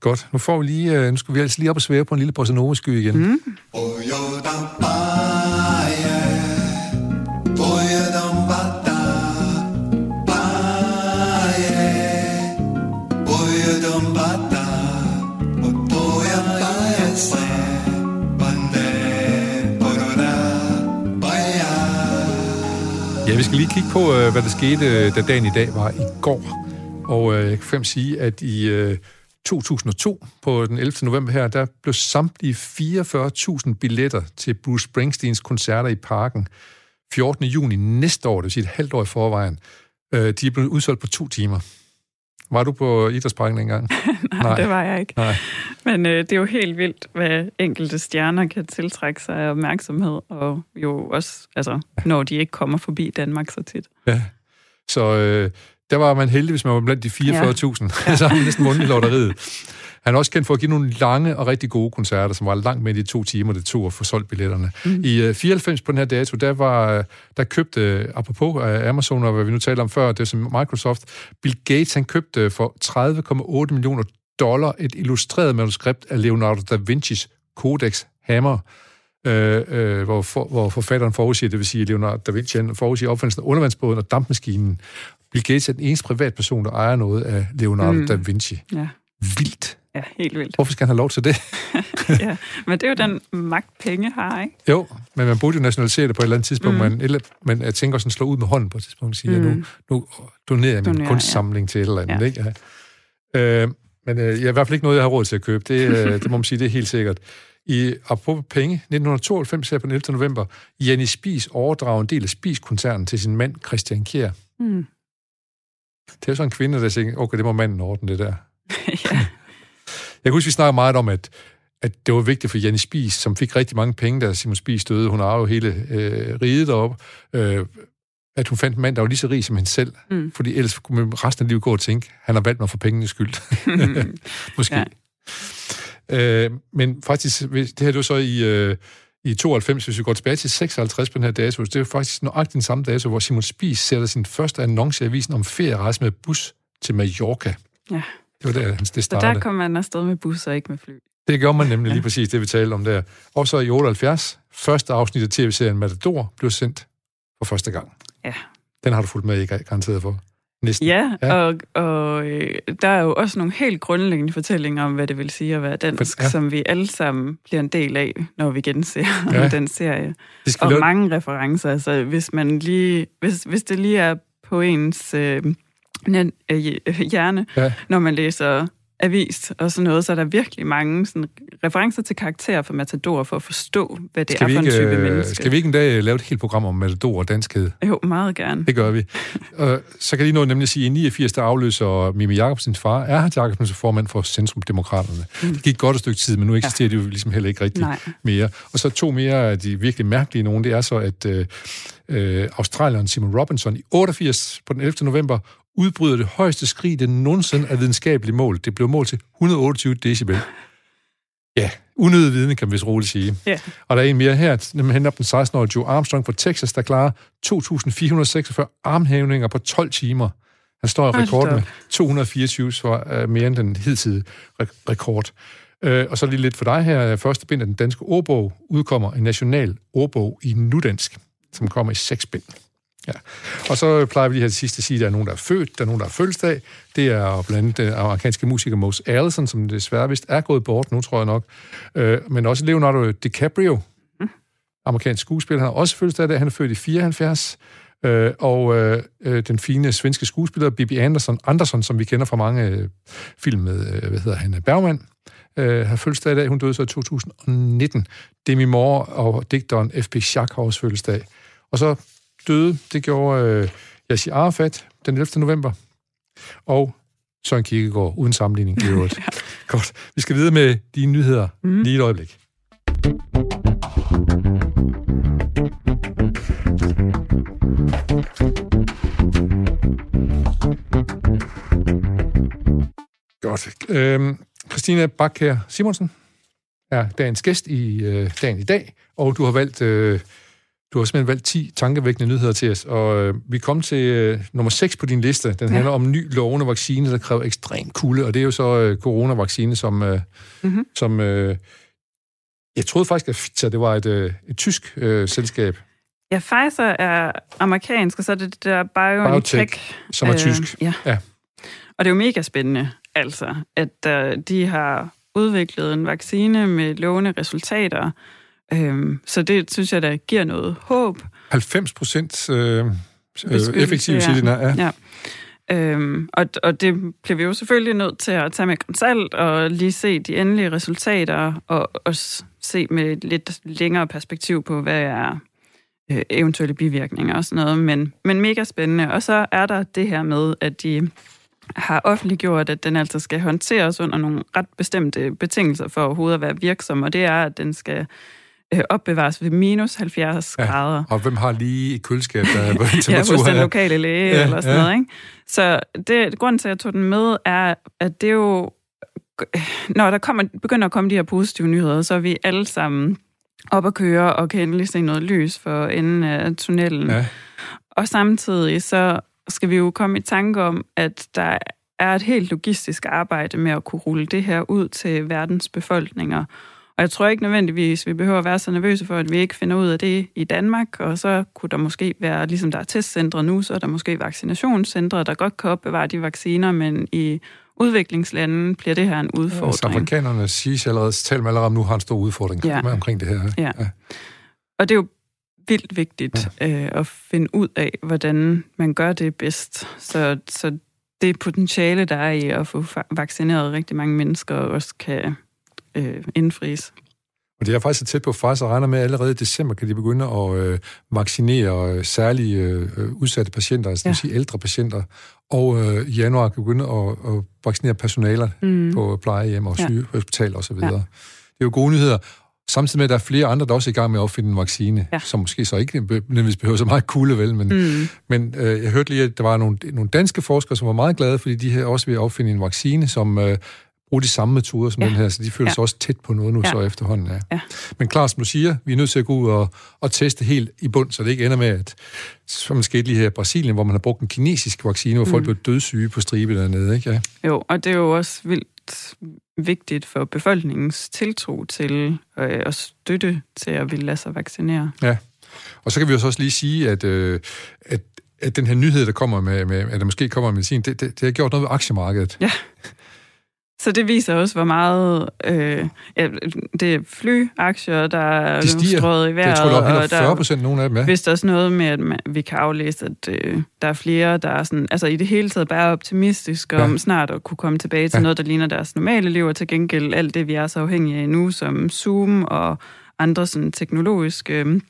Godt. Nu får vi lige, øh, nu skal vi altså lige op og svære på en lille bossa igen. Mm. Skal lige kigge på, øh, hvad der skete, øh, da dagen i dag var i går. Og øh, jeg kan fem sige, at i øh, 2002, på den 11. november her, der blev samtlige 44.000 billetter til Bruce Springsteens koncerter i parken 14. juni næste år, det vil sige et halvt år i forvejen. Øh, de er blevet udsolgt på to timer. Var du på idrætsparken engang? [LAUGHS] Nej, Nej, det var jeg ikke. Nej. Men øh, det er jo helt vildt, hvad enkelte stjerner kan tiltrække sig af opmærksomhed, og jo også, altså, når de ikke kommer forbi Danmark så tit. Ja, så øh, der var man heldig, hvis man var blandt de 44.000. Ja. [LAUGHS] så har man næsten vundet i lotteriet. Han er også kendt for at give nogle lange og rigtig gode koncerter, som var langt med de to timer, det tog at få solgt billetterne. Mm. I uh, 94 på den her dato, der var der købte, uh, apropos uh, Amazon og hvad vi nu talte om før, det som Microsoft, Bill Gates, han købte for 30,8 millioner dollar et illustreret manuskript af Leonardo da Vinci's Codex Hammer, øh, øh, hvor, for, hvor forfatteren forudsiger, det vil sige Leonardo da Vinci, han forudsiger opfindelsen af undervandsbåden og dampmaskinen. Bill Gates er den eneste privatperson, der ejer noget af Leonardo mm. da Vinci. Ja. Vildt. Ja, helt vildt. Hvorfor skal han have lov til det? [LAUGHS] ja, men det er jo den magt, penge har, ikke? Jo, men man burde jo nationalisere det på et eller andet tidspunkt, mm. eller, men jeg tænker sådan slå ud med hånden på et tidspunkt og sige, mm. nu, nu donerer jeg min donerer, kunstsamling ja. til et eller andet, ja. ikke? Ja. Øh, men øh, jeg er i hvert fald ikke noget, jeg har råd til at købe. Det, øh, [LAUGHS] det må man sige, det er helt sikkert. I apropos penge, 1992 her på den 11. november, Janni Spis overdrager en del af Spis-koncernen til sin mand, Christian Kjær. Mm. Det er jo sådan en kvinde, der siger, okay, det må manden ordne det der. [LAUGHS] ja. Jeg kan huske, vi snakker meget om, at, at det var vigtigt for Janne Spis, som fik rigtig mange penge, da Simon Spis døde. Hun har jo hele øh, riget deroppe. Øh, at hun fandt en mand, der var lige så rig som hende selv. Mm. Fordi ellers kunne man resten af livet gå og tænke, han har valgt mig for pengenes skyld. [LAUGHS] [LAUGHS] Måske. Ja. Øh, men faktisk, det her det var så i, øh, i 92, hvis vi går tilbage til 56 på den her dato, det er faktisk nøjagtigt den samme dato, hvor Simon Spies sætter sin første annonce i avisen om ferierejse med bus til Mallorca. Ja. Det var der, det startede. Så der kom man afsted med bus og ikke med fly. Det gjorde man nemlig lige præcis, det vi talte om der. Og så i 78, første afsnit af tv-serien Matador blev sendt for første gang. Ja. Den har du fulgt med i, garanteret for. Næsten. Ja, ja. og, og øh, der er jo også nogle helt grundlæggende fortællinger om, hvad det vil sige at være dansk, ja. som vi alle sammen bliver en del af, når vi genser ja. [LAUGHS] den serie. Og lave... mange referencer. Altså, hvis, man lige, hvis, hvis det lige er på ens øh hjerne, ja. når man læser avis og sådan noget, så er der virkelig mange sådan, referencer til karakterer for Matador for at forstå, hvad det skal er for en type øh, menneske. Skal vi ikke en dag lave et helt program om Matador og danskhed? Jo, meget gerne. Det gør vi. så kan lige nå nemlig sige, at i 89, der afløser Mimi Jacobsens far, er Jacobsen formand for Centrumdemokraterne. Mm. Det gik godt et stykke tid, men nu eksisterer ja. de jo ligesom heller ikke rigtig Nej. mere. Og så to mere af de virkelig mærkelige nogen, det er så, at uh, Australieren Simon Robinson i 88 på den 11. november udbryder det højeste skrig, det nogensinde er videnskabeligt mål. Det blev målt til 128 decibel. Ja, unødig viden, kan vi vist roligt sige. Yeah. Og der er en mere her, nemlig henter den 16-årige Joe Armstrong fra Texas, der klarer 2.446 armhævninger på 12 timer. Han står i rekord med 224, så er mere end den hidtidige rekord. Uh, og så lige lidt for dig her. Første bind af den danske ordbog udkommer en national ordbog i nudansk, som kommer i seks bind. Ja. Og så plejer vi lige her til sidst at sige, at der er nogen, der er født, der er nogen, der er fødselsdag. Det er blandt andet den amerikanske musiker Mose Allison, som desværre vist er gået bort nu, tror jeg nok. Øh, men også Leonardo DiCaprio, mm. amerikansk skuespiller, han har også fødselsdag der. Han er født i 74. Øh, og øh, øh, den fine svenske skuespiller Bibi Anderson, Anderson, som vi kender fra mange øh, film med, øh, hvad hedder han, Bergman, øh, har fødselsdag i dag. Hun døde så i 2019. Demi Moore og digteren F.B. Schack har også fødselsdag. Og så døde, det gjorde øh, Yassi Arafat den 11. november, og Søren Kierkegaard, uden sammenligning i øvrigt. [LAUGHS] ja. Godt. Vi skal videre med de nyheder mm. lige et øjeblik. Godt. Øhm, Christina Bakker Simonsen er dagens gæst i øh, dagen i dag, og du har valgt øh, du har simpelthen valgt 10 tankevækkende nyheder til os, og øh, vi kom til øh, nummer 6 på din liste. Den ja. handler om ny lovende vaccine, der kræver ekstrem kulde, og det er jo så øh, coronavaccine, som... Øh, mm-hmm. som øh, jeg troede faktisk, at Pfizer det var et, øh, et tysk øh, selskab. Ja, Pfizer er amerikansk, og så er det det der BioNTech. Biotech, som er øh, tysk. Ja. ja. Og det er jo mega spændende, altså, at øh, de har udviklet en vaccine med lovende resultater, Øhm, så det synes jeg, der giver noget håb. 90 procent øh, øh, effektiv ja. siger ja. ja. Øhm, og, og det bliver vi jo selvfølgelig nødt til at tage med konsalt og lige se de endelige resultater og også se med et lidt længere perspektiv på, hvad er øh, eventuelle bivirkninger og sådan noget. Men, men mega spændende. Og så er der det her med, at de har offentliggjort, at den altså skal håndteres under nogle ret bestemte betingelser for overhovedet at være virksom, og det er, at den skal øh, opbevares ved minus 70 ja, grader. Og hvem har lige et køleskab, der er temperatur? [LAUGHS] ja, hos den lokale læge ja, eller sådan ja. noget. Ikke? Så det, grunden til, at jeg tog den med, er, at det jo... Når der kommer, begynder at komme de her positive nyheder, så er vi alle sammen op at køre og kan endelig se noget lys for enden af tunnelen. Ja. Og samtidig så skal vi jo komme i tanke om, at der er et helt logistisk arbejde med at kunne rulle det her ud til verdens befolkninger. Og jeg tror ikke nødvendigvis, vi behøver at være så nervøse for, at vi ikke finder ud af det i Danmark, og så kunne der måske være, ligesom der er testcentre nu, så er der måske vaccinationscentre, der godt kan opbevare de vacciner, men i udviklingslande bliver det her en udfordring. Ja, så amerikanerne siger allerede, taler allerede om nu har en stor udfordring ja. omkring det her. Ja. ja. Og det er jo vildt vigtigt ja. øh, at finde ud af, hvordan man gør det bedst. Så, så det potentiale, der er i at få vaccineret rigtig mange mennesker, også kan øh, indfries. Og det er faktisk tæt på faktisk, og regner med, at allerede i december kan de begynde at øh, vaccinere øh, særlige øh, udsatte patienter, altså ja. det vil sige ældre patienter, og øh, i januar kan begynde at, at vaccinere personaler mm. på plejehjem og sygehospital ja. osv. Ja. Det er jo gode nyheder. Samtidig med, at der er flere andre, der også er i gang med at opfinde en vaccine, ja. som måske så ikke nødvendigvis behøver så meget kulde, vel, men, mm. men øh, jeg hørte lige, at der var nogle, nogle danske forskere, som var meget glade, fordi de her også ved at opfinde en vaccine, som øh, bruger de samme metoder som ja. den her, så de føler ja. sig også tæt på noget nu ja. så efterhånden. Ja. Ja. Men klart, som du siger, vi er nødt til at gå ud og, og teste helt i bund, så det ikke ender med, at som skete lige her i Brasilien, hvor man har brugt en kinesisk vaccine, hvor mm. folk blev dødssyge på stribe dernede. Ikke? Ja. Jo, og det er jo også vildt vigtigt for befolkningens tiltro til øh, og støtte til at ville lade sig vaccinere. Ja, og så kan vi også lige sige, at, øh, at, at den her nyhed, der kommer med, med at der måske kommer medicin, det, det, det har gjort noget ved aktiemarkedet. Ja. Så det viser også, hvor meget øh, ja, det er flyaktier, der er strøget i vejret. Jeg tror, der er 40 procent nogle af dem, ja. Hvis der er også noget med, at man, vi kan aflæse, at øh, der er flere, der er sådan, altså i det hele taget bare optimistisk om ja. snart at kunne komme tilbage til ja. noget, der ligner deres normale liv, og til gengæld alt det, vi er så afhængige af nu, som Zoom og andre sådan teknologiske øh,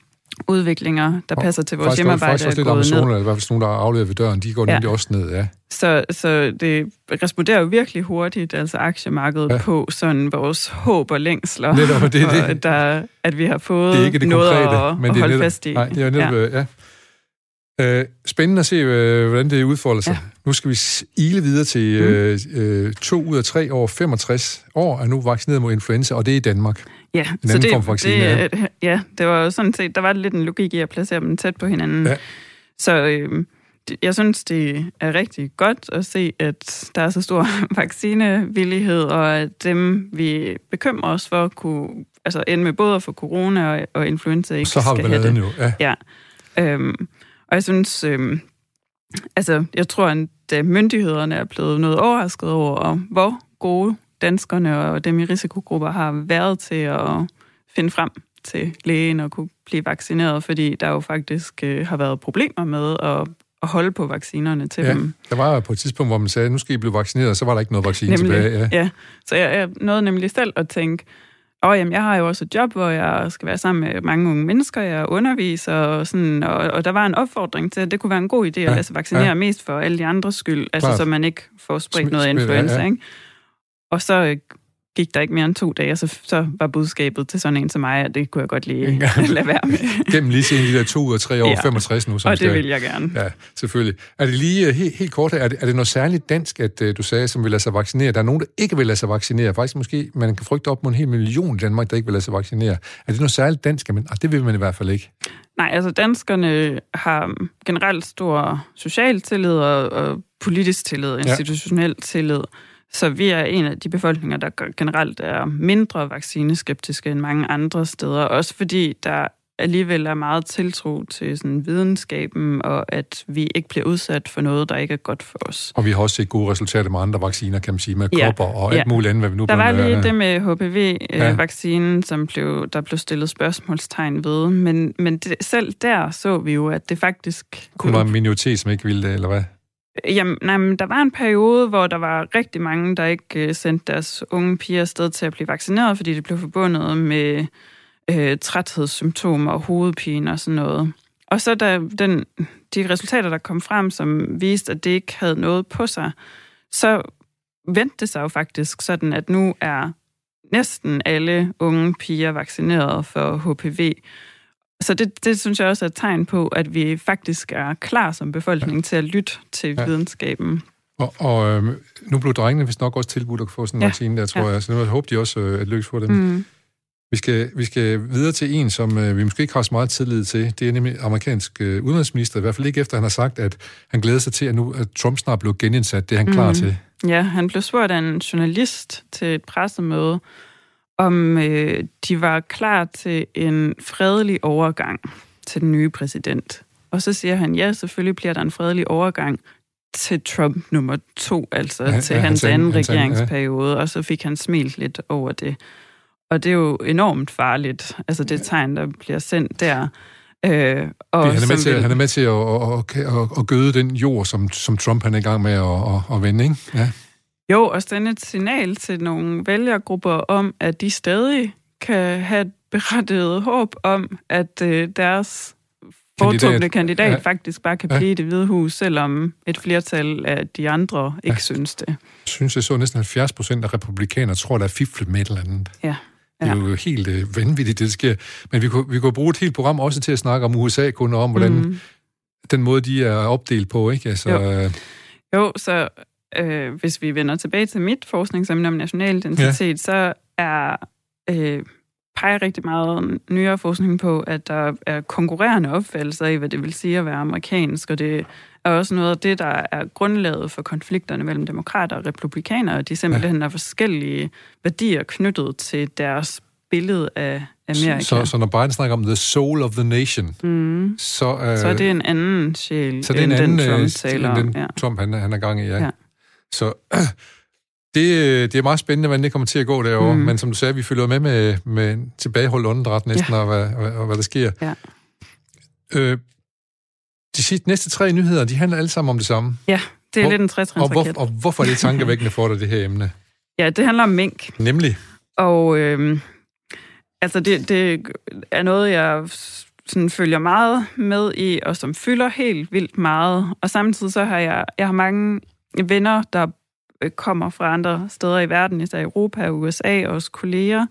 udviklinger, der og passer til vores hjemmearbejde, faktisk også lidt eller i hvert fald nogle, der er afleveret ved døren, de går ja. nemlig også ned, ja. Så, så det responderer jo virkelig hurtigt, altså aktiemarkedet, ja. på sådan vores håb og længsler, netop, det, det. At, der, at vi har fået det er ikke det noget konkrete, at, men at det holde netop, fast i. Nej, det er netop, ja. ja. Øh, spændende at se, øh, hvordan det udfolder sig. Ja. Nu skal vi ile videre til mm. øh, øh, to ud af tre over 65 år er nu vaccineret mod influenza, og det er i Danmark. Ja, en så det, form for vaccine, det, ja. ja, det var jo sådan set, der var lidt en logik i at placere dem tæt på hinanden. Ja. Så øh, jeg synes, det er rigtig godt at se, at der er så stor [LAUGHS] vaccinevillighed, og at dem, vi bekymrer os for, kunne altså ende med både at få corona og, og influenza ikke så har vi skal have det. Jo. Ja. ja. Øhm, og jeg synes, øhm, altså jeg tror, at myndighederne er blevet noget overrasket over, hvor gode danskerne og dem i risikogrupper har været til at finde frem til lægen og kunne blive vaccineret, fordi der jo faktisk øh, har været problemer med at, at holde på vaccinerne til ja, dem. Der var på et tidspunkt, hvor man sagde, nu skal I blive vaccineret, og så var der ikke noget vaccine nemlig, tilbage. Ja. ja, så jeg, jeg nåede nemlig selv at tænke, og jamen, jeg har jo også et job, hvor jeg skal være sammen med mange unge mennesker, jeg underviser, og, sådan, og, og der var en opfordring til, at det kunne være en god idé at lade sig vaccinere ja. mest for alle de andres skyld, altså så man ikke får spredt noget influenza. Ja, ja. Ikke? Og så øh, gik der ikke mere end to dage, og så, så var budskabet til sådan en som mig, at det kunne jeg godt lige [LAUGHS] lade være med. Gennem lige siden de der to ud af tre år, ja. 65 nu. Som og det skal, vil jeg gerne. Ja, selvfølgelig. Er det lige uh, helt, helt kort er det, er det noget særligt dansk, at uh, du sagde, som vil lade sig vaccinere? Der er nogen, der ikke vil lade sig vaccinere. Faktisk måske, man kan frygte op mod en hel million i Danmark, der ikke vil lade sig vaccinere. Er det noget særligt dansk? Men ah, det vil man i hvert fald ikke. Nej, altså danskerne har generelt stor social tillid og, og politisk tillid, institutionel ja. tillid. Så vi er en af de befolkninger, der generelt er mindre vaccineskeptiske end mange andre steder, også fordi der alligevel er meget tiltro til sådan videnskaben, og at vi ikke bliver udsat for noget, der ikke er godt for os. Og vi har også set gode resultater med andre vacciner, kan man sige, med ja. kopper og alt ja. muligt andet, hvad vi nu Der var lige det med HPV-vaccinen, ja. som blev, der blev stillet spørgsmålstegn ved, men, men det, selv der så vi jo, at det faktisk... Kunne være en minoritet, som ikke ville det, eller hvad? Jamen, jamen, men der var en periode, hvor der var rigtig mange, der ikke øh, sendte deres unge piger afsted til at blive vaccineret, fordi det blev forbundet med øh, træthedssymptomer og hovedpine og sådan noget. Og så da den, de resultater, der kom frem, som viste, at det ikke havde noget på sig, så vendte det sig jo faktisk sådan, at nu er næsten alle unge piger vaccineret for HPV. Så det, det synes jeg også er et tegn på, at vi faktisk er klar som befolkning ja. til at lytte til ja. videnskaben. Og, og øh, nu blev drengene vist nok også tilbudt at få sådan en ja. vaccine der, tror ja. jeg. Så jeg håber de også øh, at lykkes for dem. Mm. Vi skal, vi skal videre til en, som øh, vi måske ikke har så meget tillid til. Det er nemlig amerikansk øh, udenrigsminister, i hvert fald ikke efter, han har sagt, at han glæder sig til, at nu at Trump snart blev genindsat. Det er han mm. klar til. Ja, han blev spurgt af en journalist til et pressemøde, om øh, de var klar til en fredelig overgang til den nye præsident. Og så siger han, ja, selvfølgelig bliver der en fredelig overgang til Trump nummer to, altså ja, til ja, hans anden hans regeringsperiode, ja. og så fik han smilt lidt over det. Og det er jo enormt farligt, altså det tegn, der bliver sendt der. Øh, og han, er med til, vil... han er med til at, at, at, at gøde den jord, som, som Trump han er i gang med at, at, at vende, ikke? Ja. Jo, og sende et signal til nogle vælgergrupper om, at de stadig kan have et berettiget håb om, at øh, deres foretrukne kandidat ja. faktisk bare kan blive ja. det hvide hus, selvom et flertal af de andre ikke ja. synes det. Jeg synes, jeg så næsten 70 procent af republikanere tror, der er fiflet med et eller andet. Ja. Det er jo helt øh, vanvittigt, det sker. Men vi kunne, vi kunne bruge et helt program også til at snakke om USA, kun om, hvordan mm. den måde, de er opdelt på, ikke? Altså, jo. Øh, jo, så øh, hvis vi vender tilbage til mit forskningsemne om national identitet, ja. så er øh, peger rigtig meget nyere forskning på, at der er konkurrerende opfattelser af, hvad det vil sige at være amerikansk, og det er også noget af det, der er grundlaget for konflikterne mellem demokrater og republikanere. De simpelthen ja. har forskellige værdier knyttet til deres billede af Amerika. Så, så når Biden snakker om the soul of the nation, mm. så, øh, så er det en anden sjæl, så det er en anden, den Trump taler om. Den ja. Trump han, han er gang i, ja. ja. Så [CLEARS THROAT] det, det er meget spændende, hvordan det kommer til at gå derovre. Mm. Men som du sagde, vi følger med med, med tilbageholdt åndedræt næsten, ja. og, hvad, og, og hvad der sker. Ja. Øh, de sidste, næste tre nyheder, de handler alle sammen om det samme. Ja, det er hvor, lidt en trætrinsraket. Og, hvor, og hvorfor er det [LAUGHS] tankevækkende for dig, det her emne? Ja, det handler om mink. Nemlig? Og øh, altså, det, det er noget, jeg sådan følger meget med i, og som fylder helt vildt meget. Og samtidig så har jeg, jeg har mange venner, der øh, kommer fra andre steder i verden, især Europa og USA, og også kolleger.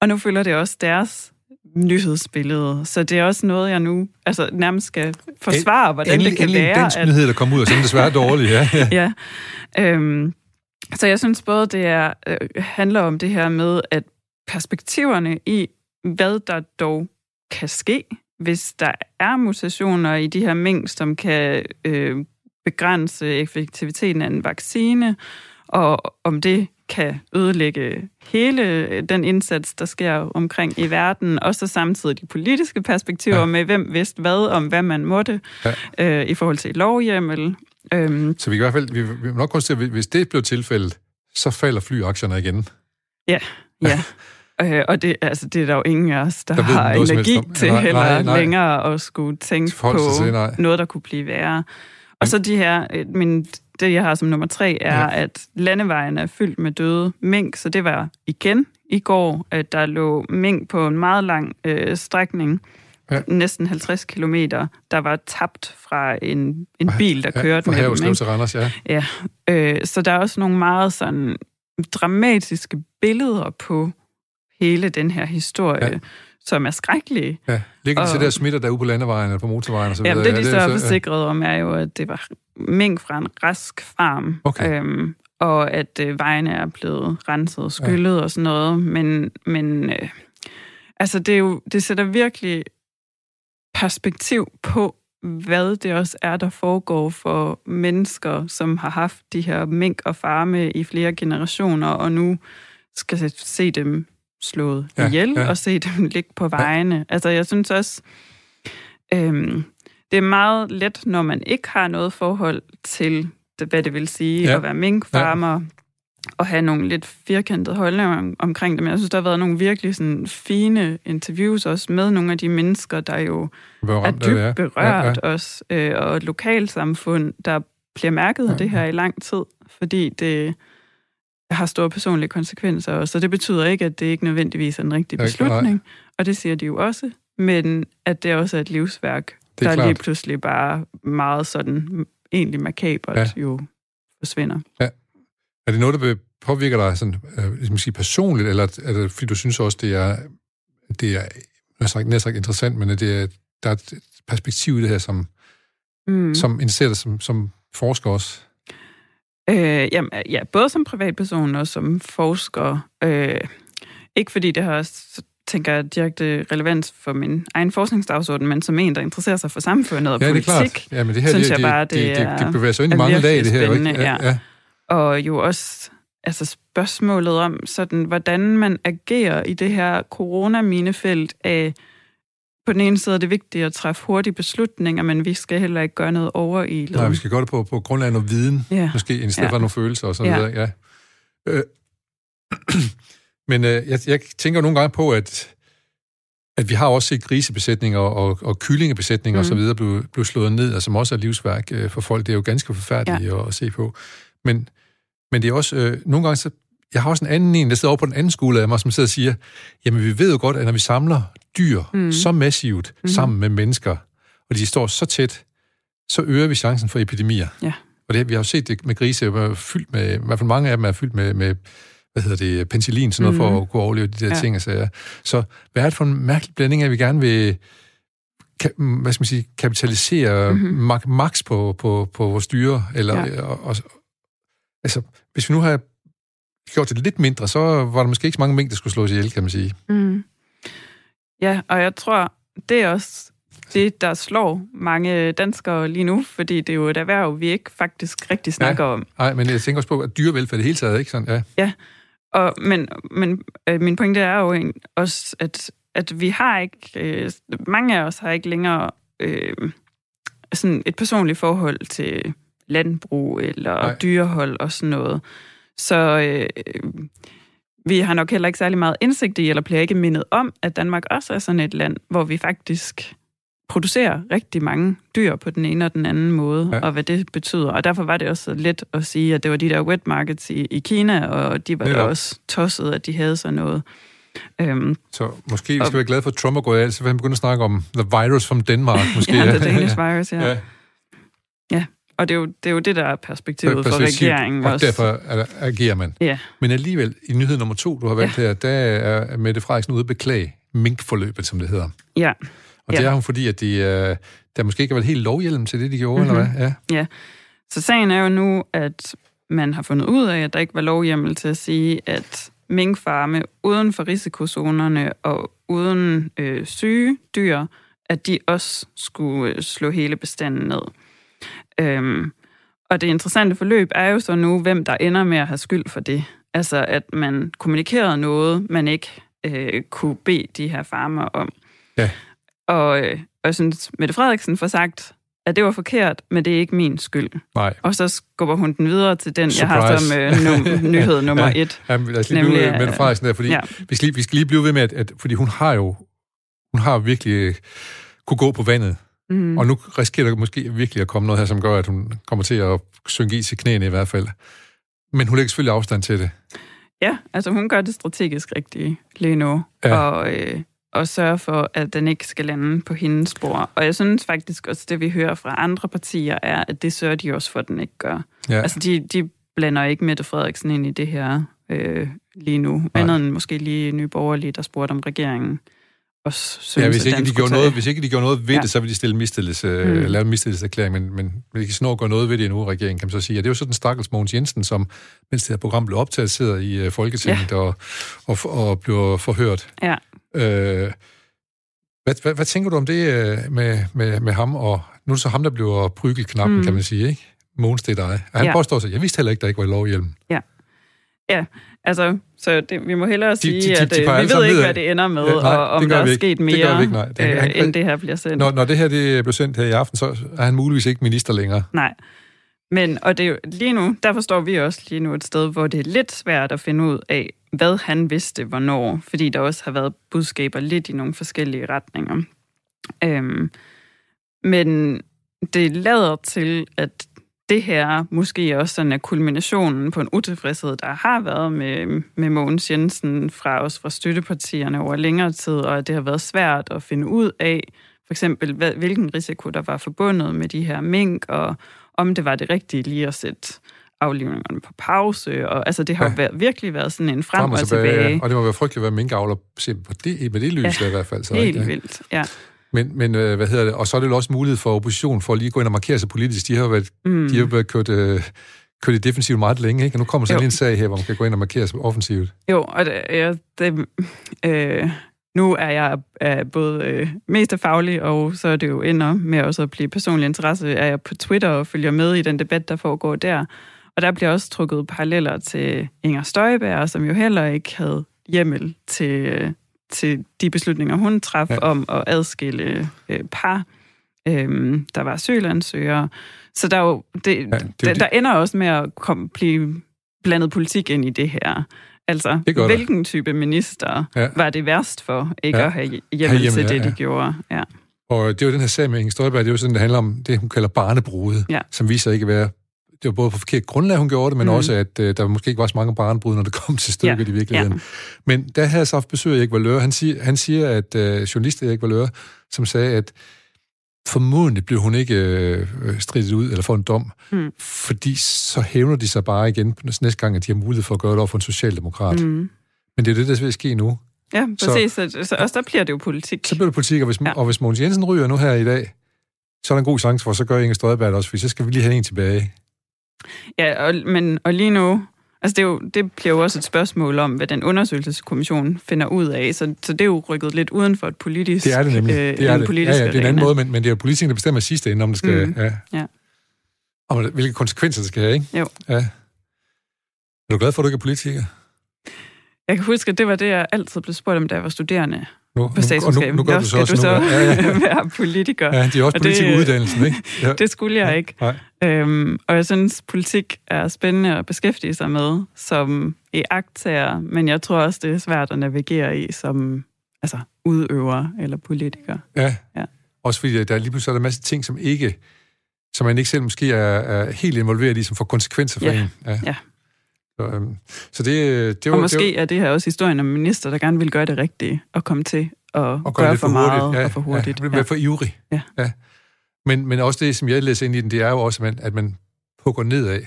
Og nu følger det også deres nyhedsbillede. Så det er også noget, jeg nu altså, nærmest skal forsvare, hvordan endelig, det kan endelig være. Endelig en nyhed, der kommer ud, og desværre er dårlig. Ja, ja. [LAUGHS] ja. Øhm, så jeg synes både, det er, øh, handler om det her med, at perspektiverne i, hvad der dog kan ske, hvis der er mutationer i de her mink, som kan øh, begrænse effektiviteten af en vaccine, og om det kan ødelægge hele den indsats, der sker omkring i verden, og så samtidig de politiske perspektiver ja. med, hvem vidste hvad om, hvad man måtte ja. øh, i forhold til lovhjemmel. Øhm. Så vi kan i hvert fald, vi, vi nok konstatere, at hvis det blev tilfældet, så falder flyaktierne igen. Ja, ja. [LAUGHS] Øh, og det, altså, det er der jo ingen af os, der, der har energi til nej, heller nej, nej. længere at skulle tænke på sig, noget, der kunne blive værre. Og så de her, øh, min, det jeg har som nummer tre, er, ja. at landevejen er fyldt med døde mink, så det var igen i går, at der lå mink på en meget lang øh, strækning, ja. næsten 50 kilometer, der var tabt fra en, en bil, der kørte ja, med dem. Til Randers, ja. ja øh, så der er også nogle meget sådan dramatiske billeder på hele den her historie. Ja som er skrækkelige. Ja, ligger de til der smitter der ude på landevejen eller på motorvejen? Og så videre. det, de så er forsikret om, er jo, at det var mink fra en rask farm. Okay. Øhm, og at øh, vejene er blevet renset og skyllet ja. og sådan noget. Men, men øh, altså, det, er jo, det sætter virkelig perspektiv på, hvad det også er, der foregår for mennesker, som har haft de her mink og farme i flere generationer, og nu skal se dem slået ja, ihjel, ja. og se dem ligge på vejene. Ja. Altså, jeg synes også, øhm, det er meget let, når man ikke har noget forhold til, hvad det vil sige ja. at være minkfarmer, ja. og have nogle lidt firkantede holdninger om, omkring det. Men jeg synes, der har været nogle virkelig sådan fine interviews også med nogle af de mennesker, der jo er dybt ja. berørt ja, ja. også, øh, og et lokalsamfund, der bliver mærket af det her i lang tid, fordi det har store personlige konsekvenser også. Så det betyder ikke, at det ikke nødvendigvis er en rigtig beslutning, og det siger de jo også, men at det også er et livsværk, det er der klart. lige pludselig bare meget sådan egentlig makabert ja. jo forsvinder. Ja. Er det noget, der påvirker dig sådan, øh, sige personligt, eller er det, fordi du synes også, det er, det er næsten sagt, sagt interessant, men det er, der er et perspektiv i det her, som, mm. som interesserer dig som, som forsker også? Øh, jamen, ja, både som privatperson og som forsker. Øh, ikke fordi det har tænker jeg, direkte relevans for min egen forskningsdagsorden, men som en, der interesserer sig for samfundet og ja, politik, det er klart. Ja, men det her, synes det, jeg bare, det, det, det, det bevæger sig ind i mange lag, det her. Ikke? Ja, ja. Og jo også altså spørgsmålet om, sådan, hvordan man agerer i det her coronaminefelt af, på den ene side er det vigtigt at træffe hurtige beslutninger, men vi skal heller ikke gøre noget over i Nej, vi skal gøre det på, på grundlag af noget viden, ja. måske, i stedet ja. for nogle følelser og sådan ja. videre. Ja. Øh, [CLEARS THROAT] men øh, jeg, jeg tænker nogle gange på, at, at vi har også set grisebesætninger og, og kyllingebesætninger mm. osv. Blive, blive slået ned, og som også er livsværk øh, for folk. Det er jo ganske forfærdeligt ja. at, at se på. Men, men det er også, øh, nogle gange så, jeg har også en anden en, der sidder over på den anden skole af mig, som sidder og siger, jamen vi ved jo godt, at når vi samler dyr mm. så massivt mm. sammen med mennesker, og de står så tæt, så øger vi chancen for epidemier. Ja. Og det, vi har jo set det med grise, er fyldt med, i hvert fald mange af dem er fyldt med, med hvad hedder det, penicillin, sådan noget, mm. for mhm. at kunne overleve de der ja. ting og sager. Så hvad er det for en mærkelig blanding at vi gerne vil hvad skal man sige, kapitalisere mm-hmm. max på, på, på vores dyre, eller, ja. og, og, altså, hvis vi nu har gjort det lidt mindre, så var der måske ikke så mange mængder, der skulle slås ihjel, kan man sige. Mm. Ja, og jeg tror, det er også det, der slår mange danskere lige nu, fordi det er jo et erhverv, vi ikke faktisk rigtig snakker ja. om. Nej, men jeg tænker også på, at dyrevelfærd det hele taget, ikke sådan? Ja, ja. Og, men, men øh, min pointe er jo også, at, at vi har ikke, øh, mange af os har ikke længere øh, sådan et personligt forhold til landbrug eller Nej. dyrehold og sådan noget. Så øh, vi har nok heller ikke særlig meget indsigt i, eller bliver ikke mindet om, at Danmark også er sådan et land, hvor vi faktisk producerer rigtig mange dyr på den ene og den anden måde, ja. og hvad det betyder. Og derfor var det også let at sige, at det var de der wet markets i, i Kina, og de var ja. også tosset, at de havde sådan noget. Øhm, så måske vi skal og, være glade for, at Trump er gået af, så vil han begynde at snakke om the virus from Denmark. Måske. [LAUGHS] ja, the [LAUGHS] Danish virus, ja. ja. Og det er, jo, det er jo det, der er perspektivet for regeringen og også. derfor agerer man. Ja. Men alligevel, i nyhed nummer to, du har valgt ja. her, der er Mette Frederiksen ude at beklage minkforløbet, som det hedder. Ja. Og ja. det er hun fordi, at de, uh, der måske ikke har været helt lovhjelm til det, de gjorde, mm-hmm. eller hvad? Ja. ja. Så sagen er jo nu, at man har fundet ud af, at der ikke var lovhjemmel til at sige, at minkfarme uden for risikozonerne og uden øh, syge dyr, at de også skulle øh, slå hele bestanden ned. Øhm, og det interessante forløb er jo så nu, hvem der ender med at have skyld for det. Altså, at man kommunikerede noget, man ikke øh, kunne bede de her farmer om. Ja. Og, øh, og jeg synes, Mette Frederiksen får sagt, at det var forkert, men det er ikke min skyld. Nej. Og så skubber hun den videre til den, Surprise. jeg har som øh, num- [LAUGHS] nyhed nummer ja. et. Ja, lad os lige nemlig, blive Mette Frederiksen der, fordi ja. vi, skal lige, vi skal lige blive ved med, at, at fordi hun har jo hun har virkelig øh, kunne gå på vandet. Mm. Og nu risikerer der måske virkelig at komme noget her, som gør, at hun kommer til at synke i til knæene i hvert fald. Men hun lægger selvfølgelig afstand til det. Ja, altså hun gør det strategisk rigtigt lige nu. Ja. Og, øh, og sørge for, at den ikke skal lande på hendes spor. Og jeg synes faktisk også, det vi hører fra andre partier, er, at det sørger de også for, at den ikke gør. Ja. Altså, de, de blander ikke Mette Frederiksen ind i det her øh, lige nu. Nej. Andet end måske lige Nye Borgerlige, der spurgte om regeringen også synes, ja, hvis ikke, de gjorde noget, hvis ikke de gjorde noget ved ja. det, så ville de stille mistillelse, mm. lave en mistillidserklæring, men, men de kan snart gøre noget ved det endnu, regeringen, kan man så sige. Og det er jo sådan Stakkels Mogens Jensen, som, mens det her program blev optaget, sidder i uh, Folketinget ja. og, og, og bliver forhørt. Ja. Øh, hvad, hvad, hvad tænker du om det øh, med, med, med ham, og nu er det så ham, der bliver prygelknappen, mm. kan man sige, ikke? Mogens, det er dig. Og han ja. påstår sig, jeg vidste heller ikke, der ikke var lovhjelm. Ja. Ja, altså, Så det, vi må hellere sige, de, de, de, at de øh, vi ved ikke, hvad det ender med, ja, nej, og om der er sket mere, det ikke, nej. Det, øh, han, end det her bliver sendt. Når, når det her det bliver sendt her i aften, så er han muligvis ikke minister længere. Nej. Men, og det lige nu, derfor står vi også lige nu et sted, hvor det er lidt svært at finde ud af, hvad han vidste, hvornår, fordi der også har været budskaber lidt i nogle forskellige retninger. Øhm, men det lader til, at det her måske også sådan er kulminationen på en utilfredshed, der har været med, med Mogens Jensen fra os fra støttepartierne over længere tid, og at det har været svært at finde ud af, for eksempel, hvad, hvilken risiko der var forbundet med de her mink, og om det var det rigtige lige at sætte aflivningerne på pause. Og, altså, det har ja. været, virkelig været sådan en frem, frem og, tilbage. Ja. Og det må være frygteligt at være minkavler på det, med det lys ja, i hvert fald. Så, helt ikke? vildt, ja. Men, men øh, hvad hedder det? Og så er det jo også mulighed for opposition for at lige gå ind og markere sig politisk. De har været, mm. de har været kørt, øh, kørt i defensivt meget længe, ikke? Og nu kommer sådan en sag her, hvor man kan gå ind og markere sig offensivt. Jo, og det, ja, det, øh, nu er jeg er både øh, mest af faglig, og så er det jo ender med også at blive personlig interesse, er jeg på Twitter og følger med i den debat, der foregår der. Og der bliver også trukket paralleller til Inger Støjberg, som jo heller ikke havde hjemmel til, til de beslutninger, hun traf ja. om at adskille øh, par, øh, der var asylansøgere. Så der, er jo, det, ja, det der, der ender også med at komme, blive blandet politik ind i det her. Altså, hvilken der. type minister ja. var det værst for ikke ja. at have hjemmel til det, ja, de gjorde? Ja. Og det er jo den her sag med Inger Støjberg, det er jo sådan, det handler om det, hun kalder barnebrudet, ja. som viser ikke at være det var både på forkert grundlag, hun gjorde det, men mm. også, at uh, der måske ikke var så mange barnbrud, når det kom til stykket ja. i virkeligheden. Ja. Men der havde jeg så haft besøg af Erik Valøre. Han siger, han siger at uh, journalist Erik Valøre, som sagde, at formodentlig blev hun ikke øh, stridt ud eller får en dom, mm. fordi så hævner de sig bare igen næste gang, at de har mulighed for at gøre det over for en socialdemokrat. Mm. Men det er det, der vil ske nu. Ja, præcis. Så, så, så også der bliver det jo politik. Så bliver det politik, og hvis, ja. og hvis Mogens Jensen ryger nu her i dag, så er der en god chance for, så gør Inger Støjberg også, for så skal vi lige have en tilbage. Ja, og, men, og lige nu, altså det, er jo, det bliver jo også et spørgsmål om, hvad den undersøgelseskommission finder ud af, så, så det er jo rykket lidt uden for et politisk Det er det nemlig. Øh, det er det. Ja, ja, det er en anden måde, men, men det er jo politikerne, der bestemmer sidste ende, om det skal... Mm. Ja. ja. Om hvilke konsekvenser det skal have, ikke? Jo. Ja. Er du glad for, at du ikke er politiker? Jeg kan huske, at det var det, jeg altid blev spurgt om, da jeg var studerende nu, på statskundskab. Nu, nu, nu gør du så også du så nu, ja, ja. [LAUGHS] være politiker. Ja, det er også politikuddannelsen, ikke? [LAUGHS] Ja. det skulle jeg ikke. Nej. Øhm, og jeg synes, politik er spændende at beskæftige sig med som i aktager, men jeg tror også, det er svært at navigere i som altså, udøver eller politiker. Ja. ja, også fordi der er lige pludselig er der en masse ting, som ikke som man ikke selv måske er, er helt involveret i, som får konsekvenser for ja. en. Ja. ja. Så, øhm, så det, det var, og måske det var, er det her også historien om minister, der gerne vil gøre det rigtige, og komme til at og gøre, gøre for, for meget ja, og for hurtigt. Ja, være for ivrig. Ja. ja. Men, men også det, som jeg læser ind i den, det er jo også, at man, at man pukker nedad.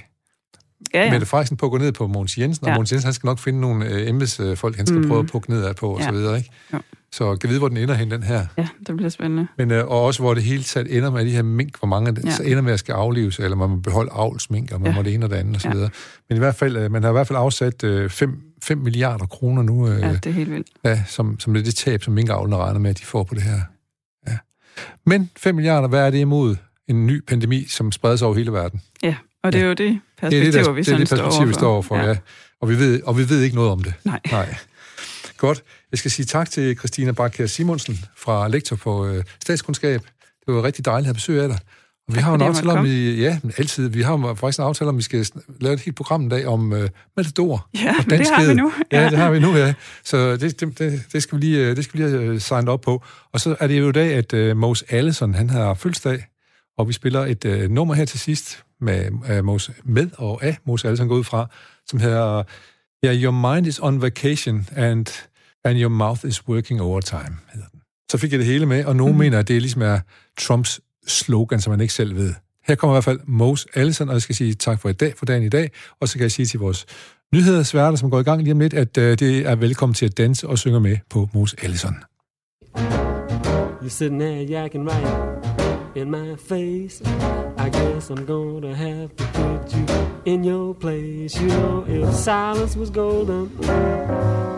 Ja, ja. Mette Frederiksen pukker ned på Mogens Jensen, og ja. Mogens Jensen han skal nok finde nogle øh, embedsfolk, han skal mm. prøve at pukke nedad på, og ja. så videre, ikke? Ja. Så kan vide, hvor den ender hen, den her. Ja, det bliver spændende. Men, øh, og også, hvor det hele taget ender med de her mink, hvor mange ja. så ender med at skal aflives, eller man må beholde avlsmink, og man ja. må det ene og det andet, og så ja. videre. Men i hvert fald, øh, man har i hvert fald afsat 5 øh, 5 milliarder kroner nu. Øh, ja, det er helt vildt. Ja, som, som det er det tab, som minkavlene regner med, at de får på det her. Ja. Men 5 milliarder, hvad er det imod en ny pandemi, som spreder sig over hele verden? Ja, og det er jo det perspektiv, det er det, der, vi, det er det perspektiv, vi står overfor. Ja. Ja. Og, vi ved, og vi ved ikke noget om det. Nej. Nej. Godt. Jeg skal sige tak til Christina Bakker Simonsen fra Lektor på øh, Statskundskab. Det var rigtig dejligt at have besøg af dig. Og vi har jo en aftale om, vi, ja, altid, vi har faktisk en aftale om, vi skal lave et helt program en dag om uh, Matador. Ja, og det har vi nu. Ja. ja, det har vi nu, ja. Så det, det, det, skal vi lige, øh, det skal vi lige uh, signe op på. Og så er det jo i dag, at uh, Mose Allison, han har fødselsdag, og vi spiller et uh, nummer her til sidst med, uh, Mose, med og af Mose Allison går ud fra, som hedder Yeah, your mind is on vacation, and, and your mouth is working overtime, hedder den. Så fik jeg det hele med, og nogen mm. mener, at det ligesom er Trumps slogan, som man ikke selv ved. Her kommer i hvert fald Mose Allison, og jeg skal sige tak for i dag, for dagen i dag, og så kan jeg sige til vores nyhedssværter, som går i gang lige om lidt, at uh, det er velkommen til at danse og synge med på Mose Allison. You're sitting there yakking right in my face. I guess I'm gonna have to put you in your place. You know, if silence was golden,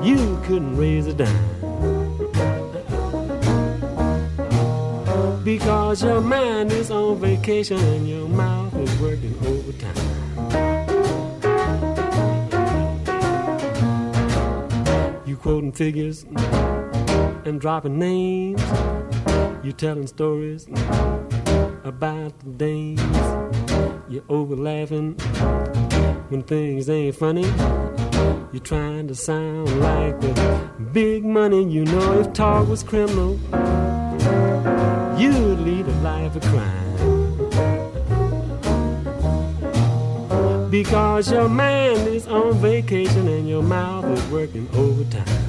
you couldn't raise a dime. Because your mind is on vacation and your mouth is working overtime. You quoting figures and dropping names. You telling stories about the days. You're over laughing when things ain't funny. You're trying to sound like the big money. You know if talk was criminal, you'd lead a life of crime. Because your mind is on vacation and your mouth is working overtime.